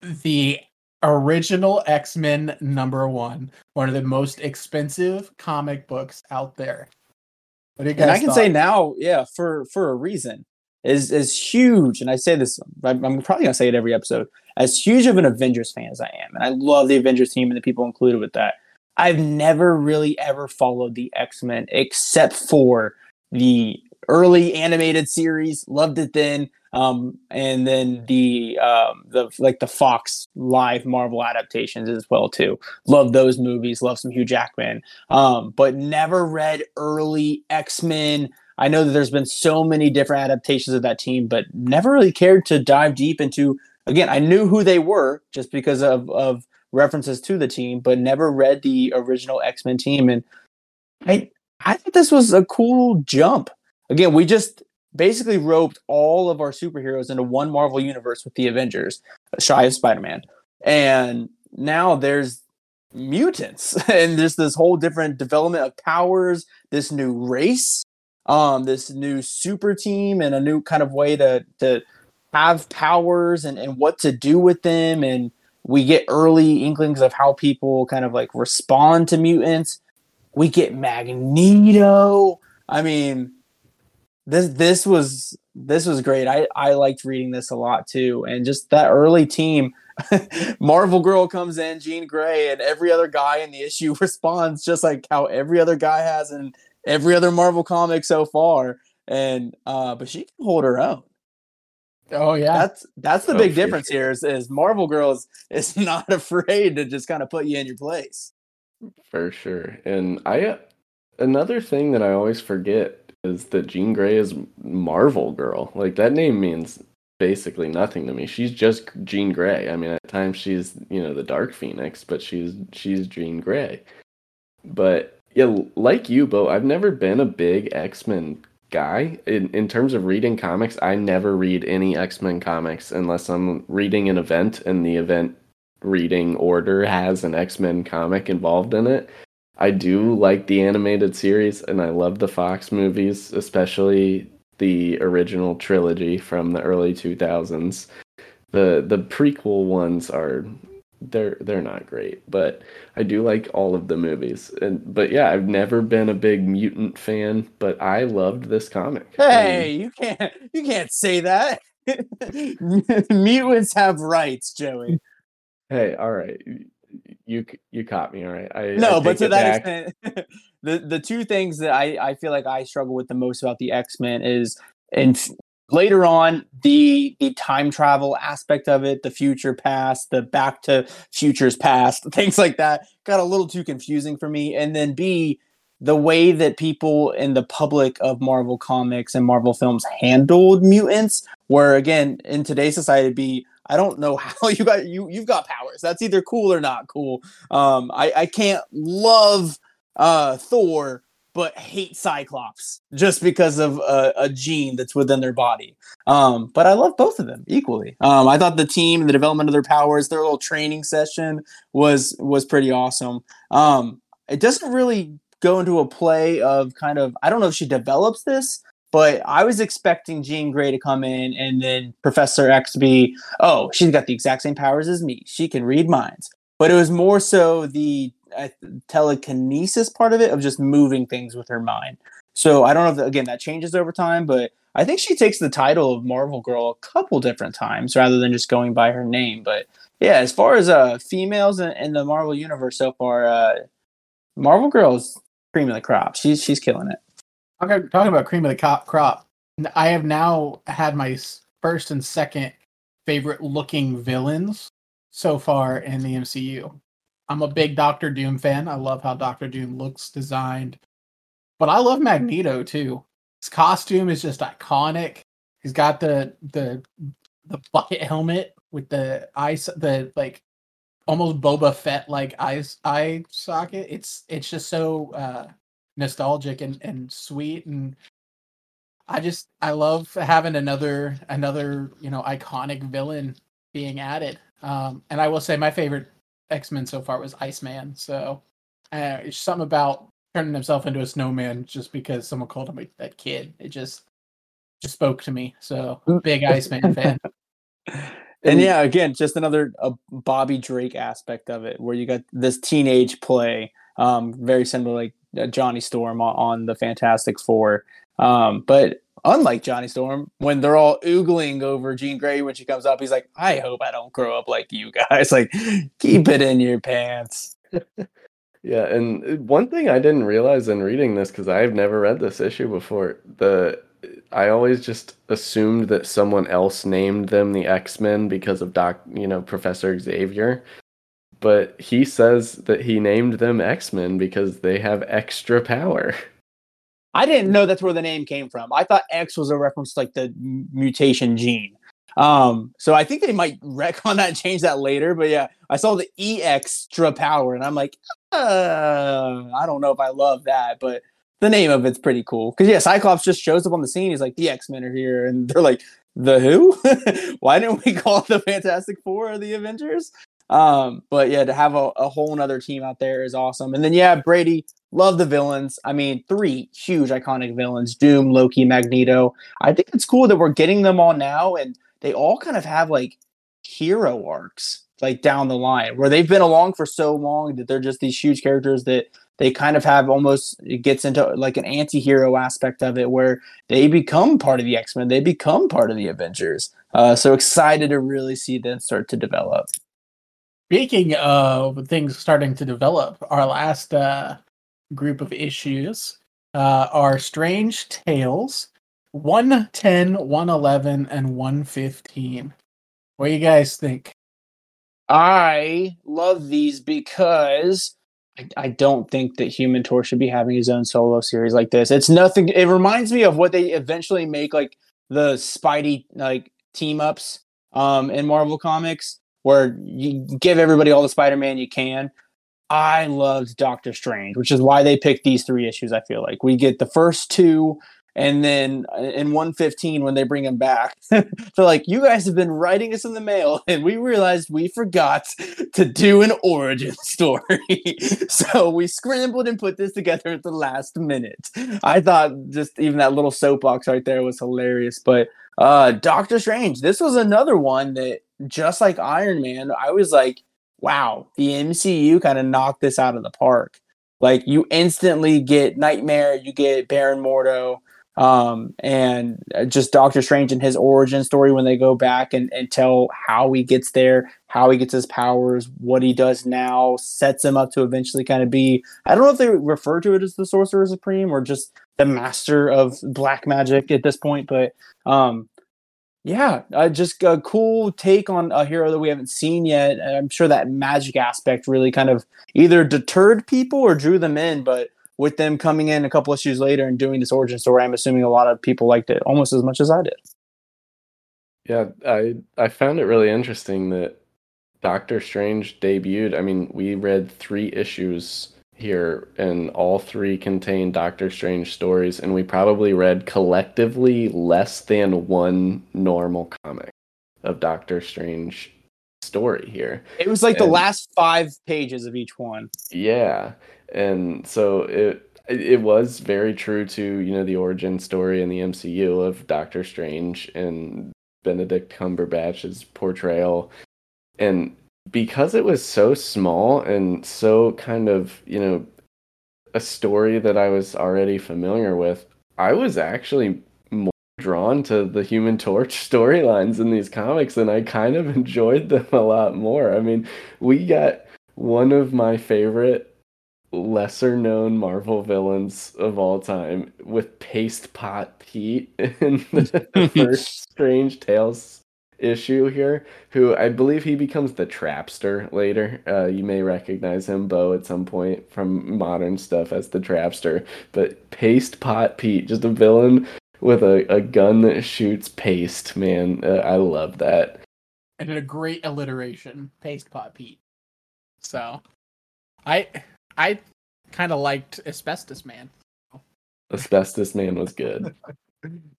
the original X-Men number 1, one of the most expensive comic books out there. and I can thought? say now, yeah, for for a reason is is huge, and I say this, I'm, I'm probably gonna say it every episode. As huge of an Avengers fan as I am, and I love the Avengers team and the people included with that. I've never really ever followed the X Men except for the early animated series. Loved it then, um, and then the um, the like the Fox live Marvel adaptations as well too. Love those movies. Love some Hugh Jackman, um, but never read early X Men. I know that there's been so many different adaptations of that team, but never really cared to dive deep into. Again, I knew who they were just because of of references to the team, but never read the original X Men team. And I I think this was a cool jump. Again, we just basically roped all of our superheroes into one Marvel universe with the Avengers, shy of Spider Man, and now there's mutants <laughs> and there's this whole different development of powers this new race um this new super team and a new kind of way to to have powers and, and what to do with them and we get early inklings of how people kind of like respond to mutants. We get Magneto. I mean, this this was this was great. I I liked reading this a lot too, and just that early team. <laughs> Marvel Girl comes in, Jean Grey, and every other guy in the issue <laughs> responds just like how every other guy has in every other Marvel comic so far. And uh, but she can hold her own. Oh yeah, that's that's the oh, big difference sure. here. Is, is Marvel Girls is <laughs> not afraid to just kind of put you in your place. For sure, and I uh, another thing that I always forget is that Jean Grey is Marvel Girl. Like that name means basically nothing to me. She's just Jean Grey. I mean, at times she's you know the Dark Phoenix, but she's she's Jean Grey. But yeah, like you, Bo, I've never been a big X Men guy. In, in terms of reading comics, I never read any X Men comics unless I'm reading an event and the event reading order has an X Men comic involved in it. I do like the animated series and I love the Fox movies, especially the original trilogy from the early 2000s. The the prequel ones are they're they're not great, but I do like all of the movies. And but yeah, I've never been a big mutant fan, but I loved this comic. Hey, and, you can't you can't say that. <laughs> Mutants have rights, Joey. Hey, all right. You you caught me, all right. I, no, I but to that back. extent, <laughs> the the two things that I I feel like I struggle with the most about the X Men is and later on the the time travel aspect of it the future past the back to futures past <laughs> things like that got a little too confusing for me. And then b the way that people in the public of marvel comics and marvel films handled mutants where again in today's society be i don't know <laughs> how you got you you've got powers. That's either cool or not cool. Um i i can't love uh thor but hate Cyclops just because of a, a, gene that's within their body. Um, but I love both of them equally. Um, I thought the team, and the development of their powers, their little training session was was pretty awesome. Um, it doesn't really go into a play of kind of I don't know if she develops this, but I was expecting Jean Grey to come in and then Professor X be, oh, she's got the exact same powers as me. She can read minds. But it was more so the telekinesis part of it of just moving things with her mind. So I don't know if again that changes over time, but I think she takes the title of Marvel Girl a couple different times rather than just going by her name. But yeah, as far as uh females in, in the Marvel universe so far, uh Marvel Girl is cream of the crop. She's she's killing it. Okay, talking about cream of the cop crop, I have now had my first and second favorite looking villains so far in the MCU. I'm a big Doctor Doom fan. I love how Doctor Doom looks designed. But I love Magneto too. His costume is just iconic. He's got the the the bucket helmet with the eyes the like almost Boba Fett like eyes eye socket. It's it's just so uh nostalgic and, and sweet and I just I love having another another, you know, iconic villain being added. Um and I will say my favorite X Men so far was Iceman. So uh, it's something about turning himself into a snowman just because someone called him a, a kid. It just just spoke to me. So big Iceman <laughs> fan. And yeah, again, just another Bobby Drake aspect of it, where you got this teenage play, um, very similar like uh, Johnny Storm on, on the Fantastic Four. Um, but unlike Johnny Storm, when they're all oogling over Jean Grey when she comes up, he's like, I hope I don't grow up like you guys. <laughs> Like, keep it in your pants. <laughs> yeah, and one thing I didn't realize in reading this, because I've never read this issue before, the I always just assumed that someone else named them the X Men because of Doc, you know, Professor Xavier. But he says that he named them X Men because they have extra power. <laughs> I didn't know that's where the name came from. I thought X was a reference to like the mutation gene. Um, so I think they might <laughs> wreck on that and change that later. But yeah, I saw the E extra power, and I'm like, uh, I don't know if I love that, but the name of it's pretty cool. Because yeah, Cyclops just shows up on the scene. He's like, the X Men are here, and <laughs> they're like, the who? <laughs> Why didn't we call the Fantastic Four or the Avengers? Um, but yeah, to have a, a whole another team out there is awesome. And then yeah, Brady, love the villains. I mean, three huge iconic villains: Doom, Loki, Magneto. I think it's cool that we're getting them all now, and they all kind of have like hero arcs like down the line where they've been along for so long that they're just these huge characters that they kind of have almost it gets into like an anti-hero aspect of it where they become part of the x-men they become part of the avengers uh, so excited to really see them start to develop Speaking of things starting to develop, our last uh, group of issues uh, are Strange Tales 110, 111, and 115. What do you guys think? I love these because I, I don't think that Human Torch should be having his own solo series like this. It's nothing. It reminds me of what they eventually make like the Spidey like team ups um, in Marvel Comics where you give everybody all the Spider-Man you can. I loved Doctor Strange, which is why they picked these three issues. I feel like we get the first two, and then uh, in 115 when they bring him back, <laughs> they're like, "You guys have been writing us in the mail, <laughs> and we realized we forgot <laughs> to do an origin story, so we scrambled and put this together at the last minute." I thought just even that little soapbox right there was hilarious, but uh, Doctor Strange, this was another one that just like Iron Man, I was like, wow, the MCU kind of knocked this out of the park. Like you instantly get Nightmare, you get Baron Mordo, um, and uh, just Doctor Strange and his origin story when they go back and, and tell how he gets there, how he gets his powers, what he does now, sets him up to eventually kind of be I don't know if they refer to it as the Sorcerer Supreme or just the master of black magic at this point, but um, Yeah, uh, just a cool take on a hero that we haven't seen yet. And I'm sure that magic aspect really kind of either deterred people or drew them in, but with them coming in a couple issues later and doing this origin story, I'm assuming a lot of people liked it almost as much as I did. Yeah, I I found it really interesting that Doctor Strange debuted. I mean, we read three issues here, and all three contain Doctor Strange stories, and we probably read collectively less than one normal comic of Doctor Strange story here. It was like And- the last five pages of each one. Yeah, and so it it was very true to you know the origin story in the MCU of Doctor Strange and Benedict Cumberbatch's portrayal, and because it was so small and so kind of you know a story that I was already familiar with, I was actually more drawn to the Human Torch <laughs> storylines in these comics, and I kind of enjoyed them a lot more. I mean, we got one of my favorite lesser known Marvel villains of all time with Paste Pot Pete <laughs> in the <laughs> first Strange Tales issue here, who I believe he becomes the Trapster later. Uh, you may recognize him, Bo, at some point from modern stuff as the Trapster. But Paste Pot Pete, just a villain with a, a gun that shoots paste, man. Uh, I love that. and a great alliteration, paste pot Pete. So, I I kind of liked Asbestos Man. Asbestos Man was good. <laughs>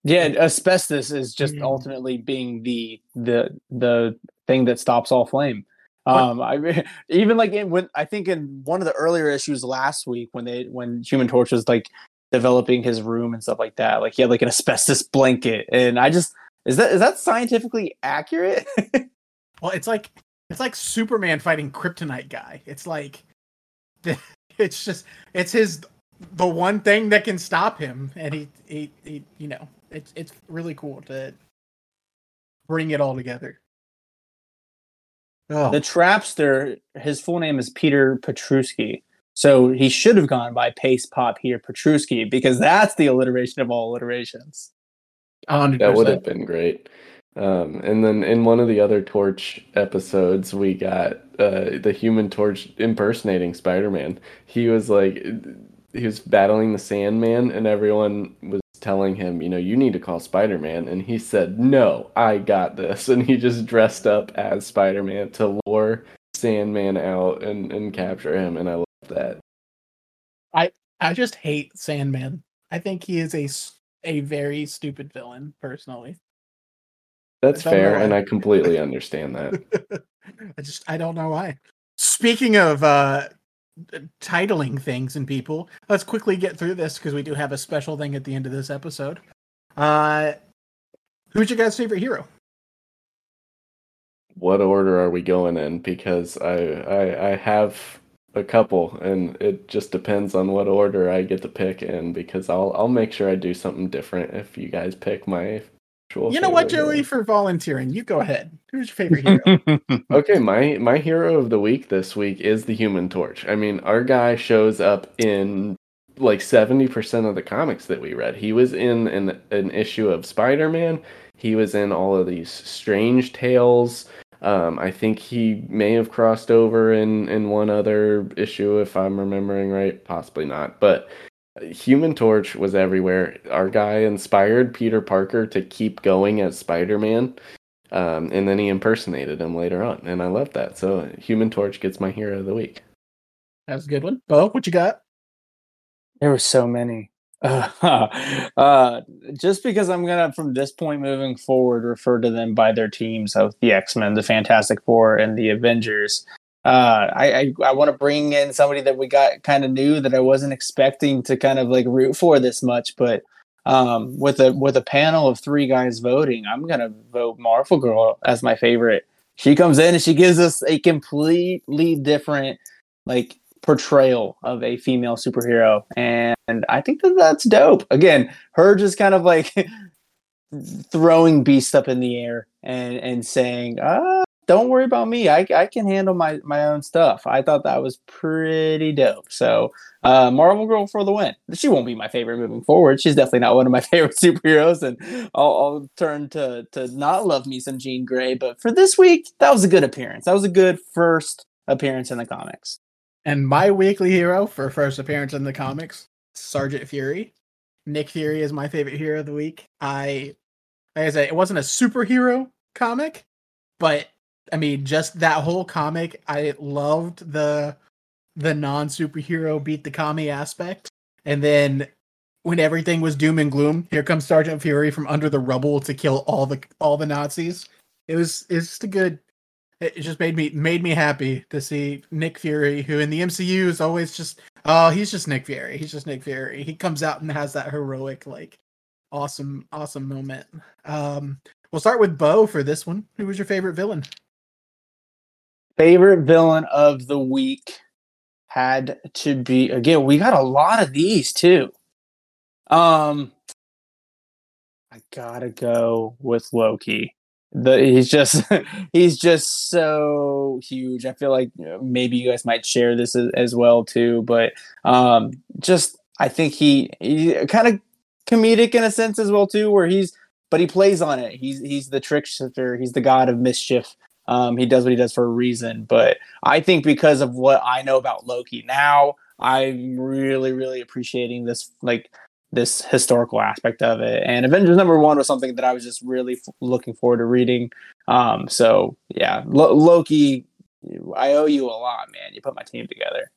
Yeah, asbestos is just Mm. ultimately being the the the thing that stops all flame. Um, I <laughs> even like in when I think in one of the earlier issues last week when they when Human Torch was like developing his room and stuff like that, like he had like an asbestos blanket, and I just is that is that scientifically accurate? <laughs> Well, it's like it's like Superman fighting Kryptonite guy. It's like <laughs> it's just it's his the one thing that can stop him, and he he, he you know it's it's really cool to bring it all together. Oh, the Trapster, his full name is Peter Petruski. So he should have gone by Paste Pot Peter Petruski because that's the alliteration of all alliterations. 100%. That would have been great. Um, and then in one of the other Torch episodes, we got uh, the Human Torch impersonating Spider-Man. He was like, he was battling the Sandman, and everyone was telling him, you know, you need to call Spider-Man, and he said, "No, I got this," <laughs> and he just dressed up as Spider-Man to lure Sandman out and and capture him, and I love that. I I just hate Sandman. I think he is a, a very stupid villain, personally. That's fair, and. I completely understand that. <laughs> I just I don't know why. Speaking of uh titling things and people, let's quickly get through this because we do have a special thing at the end of this episode. Uh who's your guys' favorite hero? what order are we going in? Because I, I I have a couple, and it just depends on what order I get to pick in. Because I'll I'll make sure I do something different if you guys pick my. Actual You know what, Joey, hero. for volunteering. You go ahead. Who's your favorite hero? <laughs> Okay, my my hero of the week this week is the Human Torch. I mean, our guy shows up in like 70% of the comics that we read. He was in an, an issue of Spider-Man. He was in all of these strange tales. Um, I think he may have crossed over in in one other issue if I'm remembering right, possibly not. But Human Torch was everywhere. Our guy inspired Peter Parker to keep going as Spider-Man. Um, and then he impersonated him later on, and I love that. So Human Torch gets my hero of the week. That's a good one. Bo, what you got? There were so many. Uh, <laughs> uh, just because I'm gonna, from this point moving forward, refer to them by their teams of the X Men, the Fantastic Four, and the Avengers. Uh, I I, I want to bring in somebody that we got kind of new that I wasn't expecting to kind of like root for this much, but um, with a with a panel of three guys voting, I'm gonna vote Marvel Girl as my favorite. She comes in and she gives us a completely different like portrayal of a female superhero and i think that that's dope again her just kind of like <laughs> throwing beast up in the air and and saying ah don't worry about me. I, I can handle my, my own stuff. I thought that was pretty dope. So, uh, Marvel Girl for the win. She won't be my favorite moving forward. She's definitely not one of my <laughs> favorite superheroes, and I'll, I'll turn to to not love me some Jean Grey. But for this week, that was a good appearance. That was a good first appearance in the comics. And my weekly hero for first appearance in the comics, Sergeant Fury. Nick Fury is my favorite hero of the week. I, like I said, it wasn't a superhero comic, but I mean, just that whole comic, I loved the the non superhero beat the commie aspect, and then when everything was doom and gloom, here comes Sergeant Fury from under the rubble to kill all the all the Nazis. It was it's just a good. It just made me made me happy to see Nick Fury, who in the MCU is always just oh he's just Nick Fury, he's just Nick Fury. He comes out and has that heroic like awesome awesome moment. Um, we'll start with Bo for this one. Who was your favorite villain? Favorite villain of the week had to be again. We got a lot of these too. Um, I gotta go with Loki. The he's just <laughs> he's just so huge. I feel like maybe you guys might share this as, as well too. But um, just I think he he kind of comedic in a sense as well too, where he's but he plays on it. He's he's the trickster. He's the god of mischief. Um, he does what he does for a reason. But I think because of what I know about Loki now, I'm really, really appreciating this like this historical aspect of it. And Avengers number one was something that I was just really f- looking forward to reading. Um, so yeah, Loki, I owe you a lot, man. You put my team together.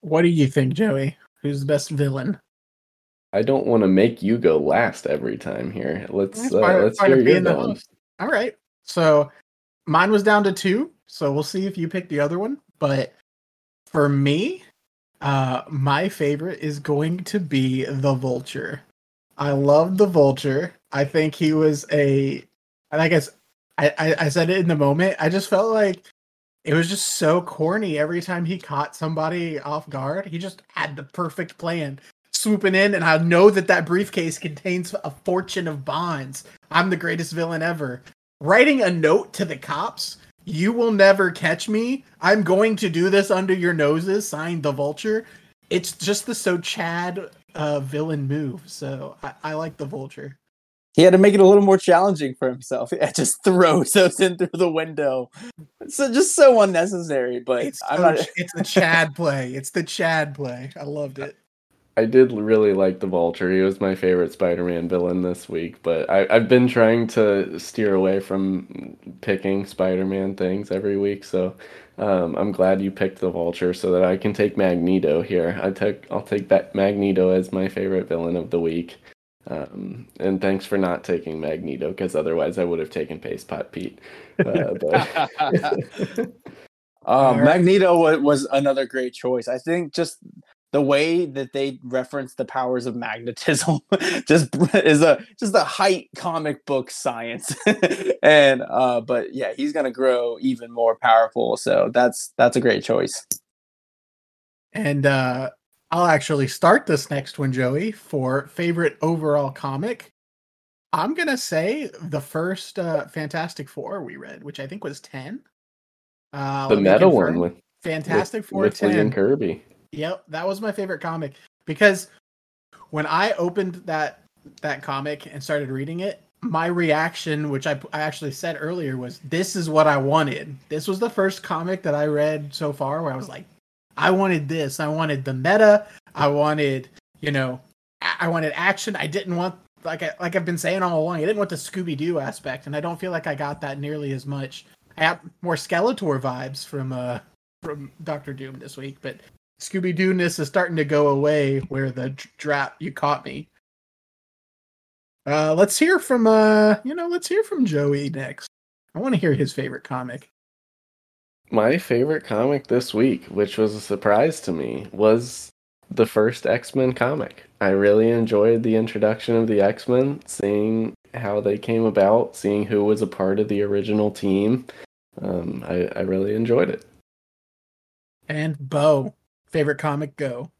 What do you think, Joey? Who's the best villain? I don't want to make you go last every time here. Let's uh, let's hear your villain. All right. So mine was down to two. So we'll see if you pick the other one. But for me, uh, my favorite is going to be the Vulture. I love the Vulture. I think he was a, I guess I, I, I said it in the moment. I just felt like it was just so corny every time he caught somebody off guard. He just had the perfect plan swooping in, and I know that that briefcase contains a fortune of bonds. I'm the greatest villain ever writing a note to the cops you will never catch me. I'm going to do this under your noses signed the vulture. It's just the so chad uh, villain move. So I, I, like the vulture. He had to make it a little more challenging for himself. <laughs> Yeah, just throws <laughs> those in through the window. So just so unnecessary but it's, I'm so, not... it's the <laughs> chad play. It's the chad play. I loved it I did really like the Vulture. He was my favorite Spider-Man villain this week, but I, have been trying to steer away from picking Spider-Man things every week. So um, I'm glad you picked the Vulture so that I can take Magneto here. I took I'll take that Magneto as my favorite villain of the week. Um, and thanks for not taking Magneto because otherwise I would have taken Paste Pot Pete. Uh, but... <laughs> <laughs> uh, Magneto was, was another great choice. I think just the way that they reference the powers of magnetism <laughs> just is a just a height comic book science. <laughs> And uh but yeah he's gonna grow even more powerful so that's that's a great choice. And uh i'll actually start this next one joey for favorite overall comic. I'm gonna say the first uh fantastic four we read which i think was 10 uh the metal one with fantastic with, four with Stan and kirby Yep, that was my favorite comic because when I opened that that comic and started reading it, my reaction, which I, I actually said earlier, was this is what I wanted. This was the first comic that I read so far where I was like, I wanted this. I wanted the meta. I wanted, you know, I wanted action. I didn't want like I, like I've been saying all along. I didn't want the Scooby Doo aspect, and I don't feel like I got that nearly as much. I got more Skeletor vibes from uh from Doctor Doom this week, but Scooby Doo ness is starting to go away where the drap you caught me. Uh, let's hear from uh, you know, let's hear from Joey next. I want to hear his favorite comic. My favorite comic this week, which was a surprise to me, was the first X Men comic. I really enjoyed the introduction of the X Men, seeing how they came about, seeing who was a part of the original team. Um, I, I really enjoyed it. And Bo, Favorite comic? Go.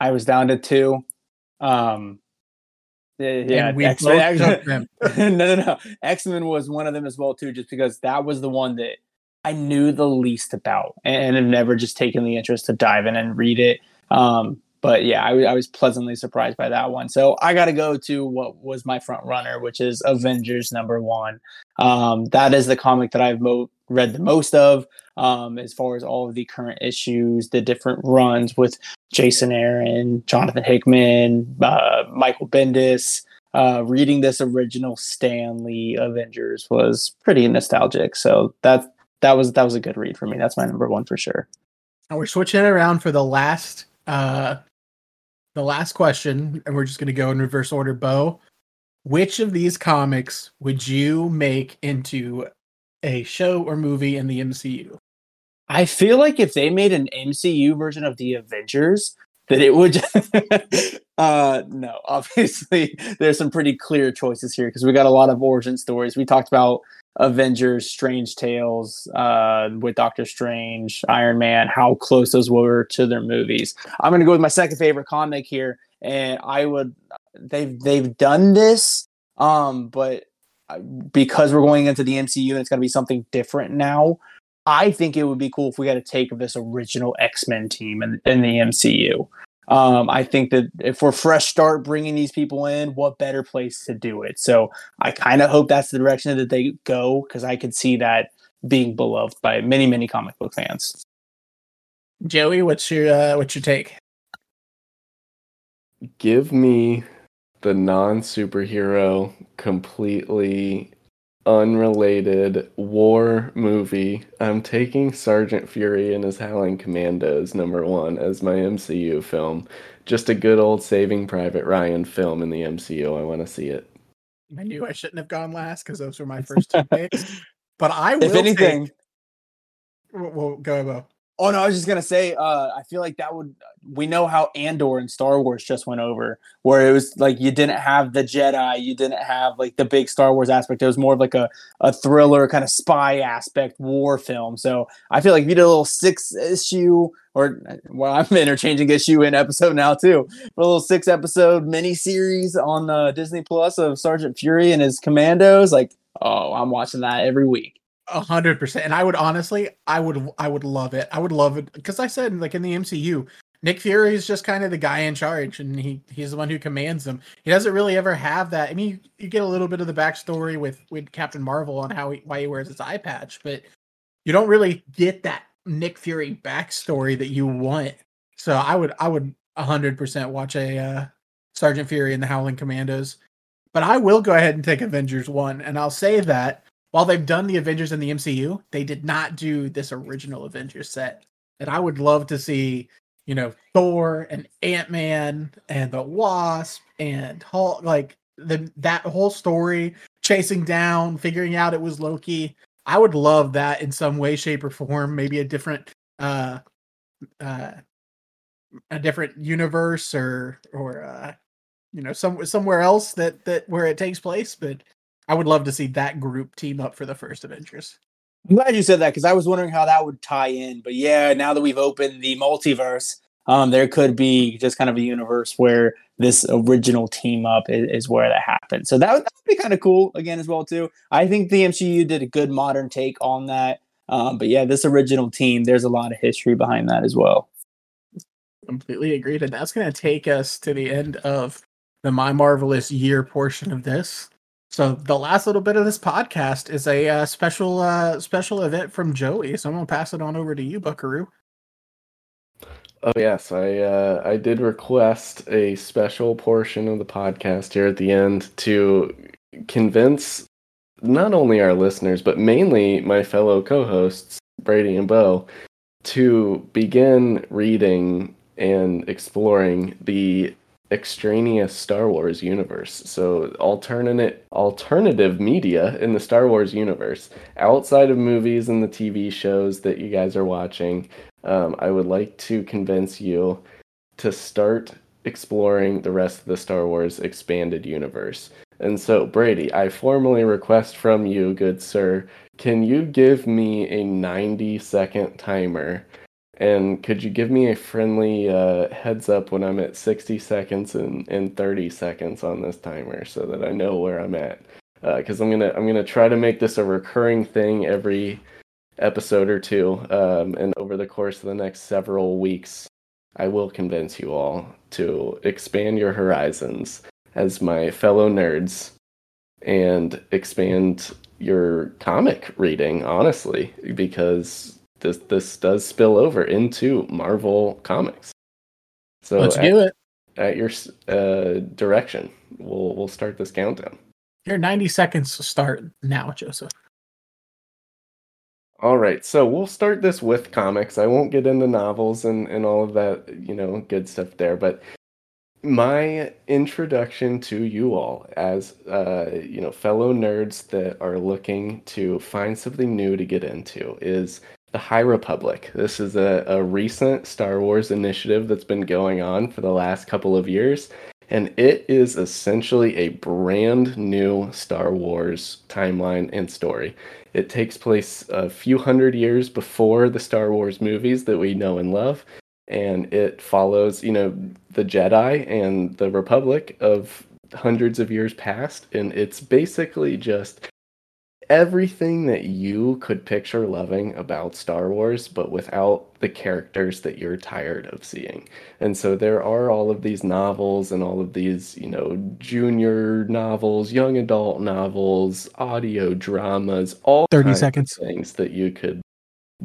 I was down to two. Um, Yeah, X- both X- took <laughs> them. no, no, no. X Men was one of them as well too, just because that was the one that I knew the least about, and have never just taken the interest to dive in and read it. Um, but yeah, I, w- I was pleasantly surprised by that one. So I got to go to what was my front runner, which is Avengers number one. Um, that is the comic that I've mo- read the most of, um, as far as all of the current issues, the different runs with Jason Aaron, Jonathan Hickman, uh, Michael Bendis. Uh, reading this original Stan Lee Avengers was pretty nostalgic. So that that was that was a good read for me. That's my number one for sure. And we're switching it around for the last uh the last question, and we're just gonna go in reverse order. Bo, which of these comics would you make into a show or movie in the MCU? I feel like if they made an MCU version of the Avengers, that it would. <laughs> uh, no, <laughs> obviously there's some pretty clear choices here because we got a lot of origin stories. We talked about Avengers, Strange Tales, uh, with Doctor Strange, Iron Man, how close those were to their movies. I'm gonna go with my second favorite comic here, and I would. They've they've done this, um, but uh, because we're going into the MCU and it's gonna be something different now. I think it would be cool if we got a take of this original X Men team in, in the MCU. Um, I think that if we're fresh start bringing these people in, what better place to do it? So I kind of hope that's the direction that they go because I could see that being beloved by many, many comic book fans. Joey, what's your uh, what's your take? Give me the non superhero, completely unrelated war movie. I'm taking Sergeant Fury and his Howling Commandos number one as my MCU film. Just a good old Saving Private Ryan film in the MCU. I want to see it. I knew I shouldn't have gone last because those were my <laughs> first two picks. But I will If anything, take, well, well, go Bo. Oh no, I was just gonna say, uh, I feel like that would we know how Andor and Star Wars just went over, where it was like you didn't have the Jedi, you didn't have like the big Star Wars aspect. It was more of like a, a thriller kind of spy aspect war film. So I feel like if you did a little six issue or well, <laughs> I'm interchanging issue in episode now too. But a little six episode mini series on uh, Disney Plus of Sergeant Fury and his commandos. Like, oh, I'm watching that every week. A hundred percent. And I would honestly, I would, I would love it. I would love it because I said, like in the MCU, Nick Fury is just kind of the guy in charge, and he he's the one who commands them. He doesn't really ever have that. I mean, you, you get a little bit of the backstory with with Captain Marvel on how he why he wears his eye patch, but you don't really get that Nick Fury backstory that you want. So I would, I would hundred percent watch a uh, Sergeant Fury and the Howling Commandos. But I will go ahead and take Avengers one, and I'll say that while they've done the Avengers in the MCU, they did not do this original Avengers set. And I would love to see, you know, Thor and Ant Man and the Wasp and Hulk, like the that whole story, chasing down, figuring out it was Loki. I would love that in some way, shape, or form. Maybe a different, uh, uh, a different universe or or uh, you know, some somewhere else that that where it takes place. But I would love to see that group team up for the first Avengers. I'm glad you said that because I was wondering how that would tie in. But yeah, now that we've opened the multiverse, um, there could be just kind of a universe where this original team up is, is where that happened. So that would, that would be kind of cool again as well too. I think the MCU did a good modern take on that. Um, but yeah, this original team, there's a lot of history behind that as well. Completely agreed, and that's going to take us to the end of the My Marvelous Year portion of this. So the last little bit of this podcast is a uh, special uh, special event from Joey. So I'm gonna pass it on over to you, Buckaroo. Oh yes, I uh, I did request a special portion of the podcast here at the end to convince not only our listeners but mainly my fellow co-hosts Brady and Bo to begin reading and exploring the extraneous Star Wars universe. So alternate alternative media in the Star Wars universe outside of movies and the TV shows that you guys are watching. Um, I would like to convince you to start exploring the rest of the Star Wars expanded universe. And so, Brady, I formally request from you, good sir, can you give me a 90 second timer And could you give me a friendly uh, heads up when I'm at 60 seconds and, and 30 seconds on this timer so that I know where I'm at? Because uh, I'm gonna I'm gonna try to make this a recurring thing every episode or two, um, and over the course of the next several weeks, I will convince you all to expand your horizons as my fellow nerds and expand your comic reading, honestly, because this this does spill over into Marvel comics. So let's at, do it at your uh, direction. We'll we'll start this countdown. Your ninety seconds to start now, Joseph. All right, so we'll start this with comics. I won't get into novels and, and all of that, you know, good stuff there. But my introduction to you all as, uh, you know, fellow nerds that are looking to find something new to get into is the High Republic. This is a, a recent Star Wars initiative that's been going on for the last couple of years. And it is essentially a brand new Star Wars timeline and story. It takes place a few hundred years before the Star Wars movies that we know and love, and it follows, you know, the Jedi and the Republic of hundreds of years past, and it's basically just everything that you could picture loving about Star Wars, but without the characters that you're tired of seeing. And so there are all of these novels and all of these, you know, junior novels, young adult novels, audio dramas, all 30 seconds things that you could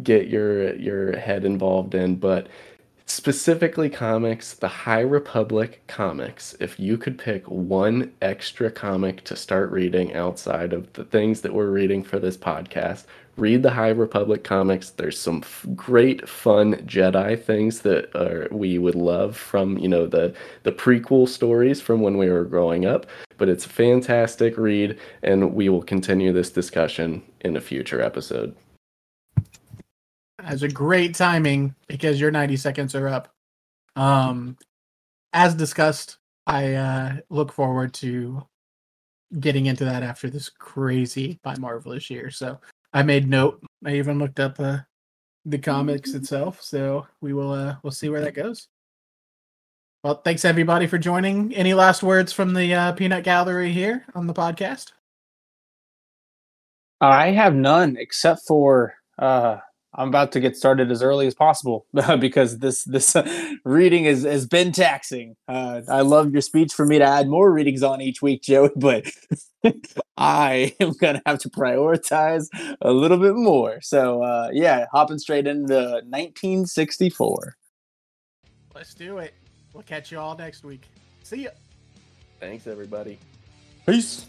get your your head involved in, but specifically comics, the High Republic comics, if you could pick one extra comic to start reading outside of the things that we're reading for this podcast, read the High Republic comics. There's some f- great fun Jedi things that we would love from, you know, the the prequel stories from when we were growing up, but it's a fantastic read and we will continue this discussion in a future episode has a great timing because your 90 seconds are up. Um, as discussed, I uh, look forward to getting into that after this crazy by Marvelous year. So I made note. I even looked up uh, the comics itself. So we will uh, we'll see where that goes. Well, thanks everybody for joining. Any last words from the uh, Peanut Gallery here on the podcast? I have none except for uh, I'm about to get started as early as possible <laughs> because this this <laughs> reading is has been taxing. Uh, I love your speech for me to add more readings on each week, Joey, <laughs> but I am gonna have to prioritize a little bit more. So uh, yeah, hopping straight into 1964. Let's do it. We'll catch you all next week. See ya. Thanks, everybody. Peace.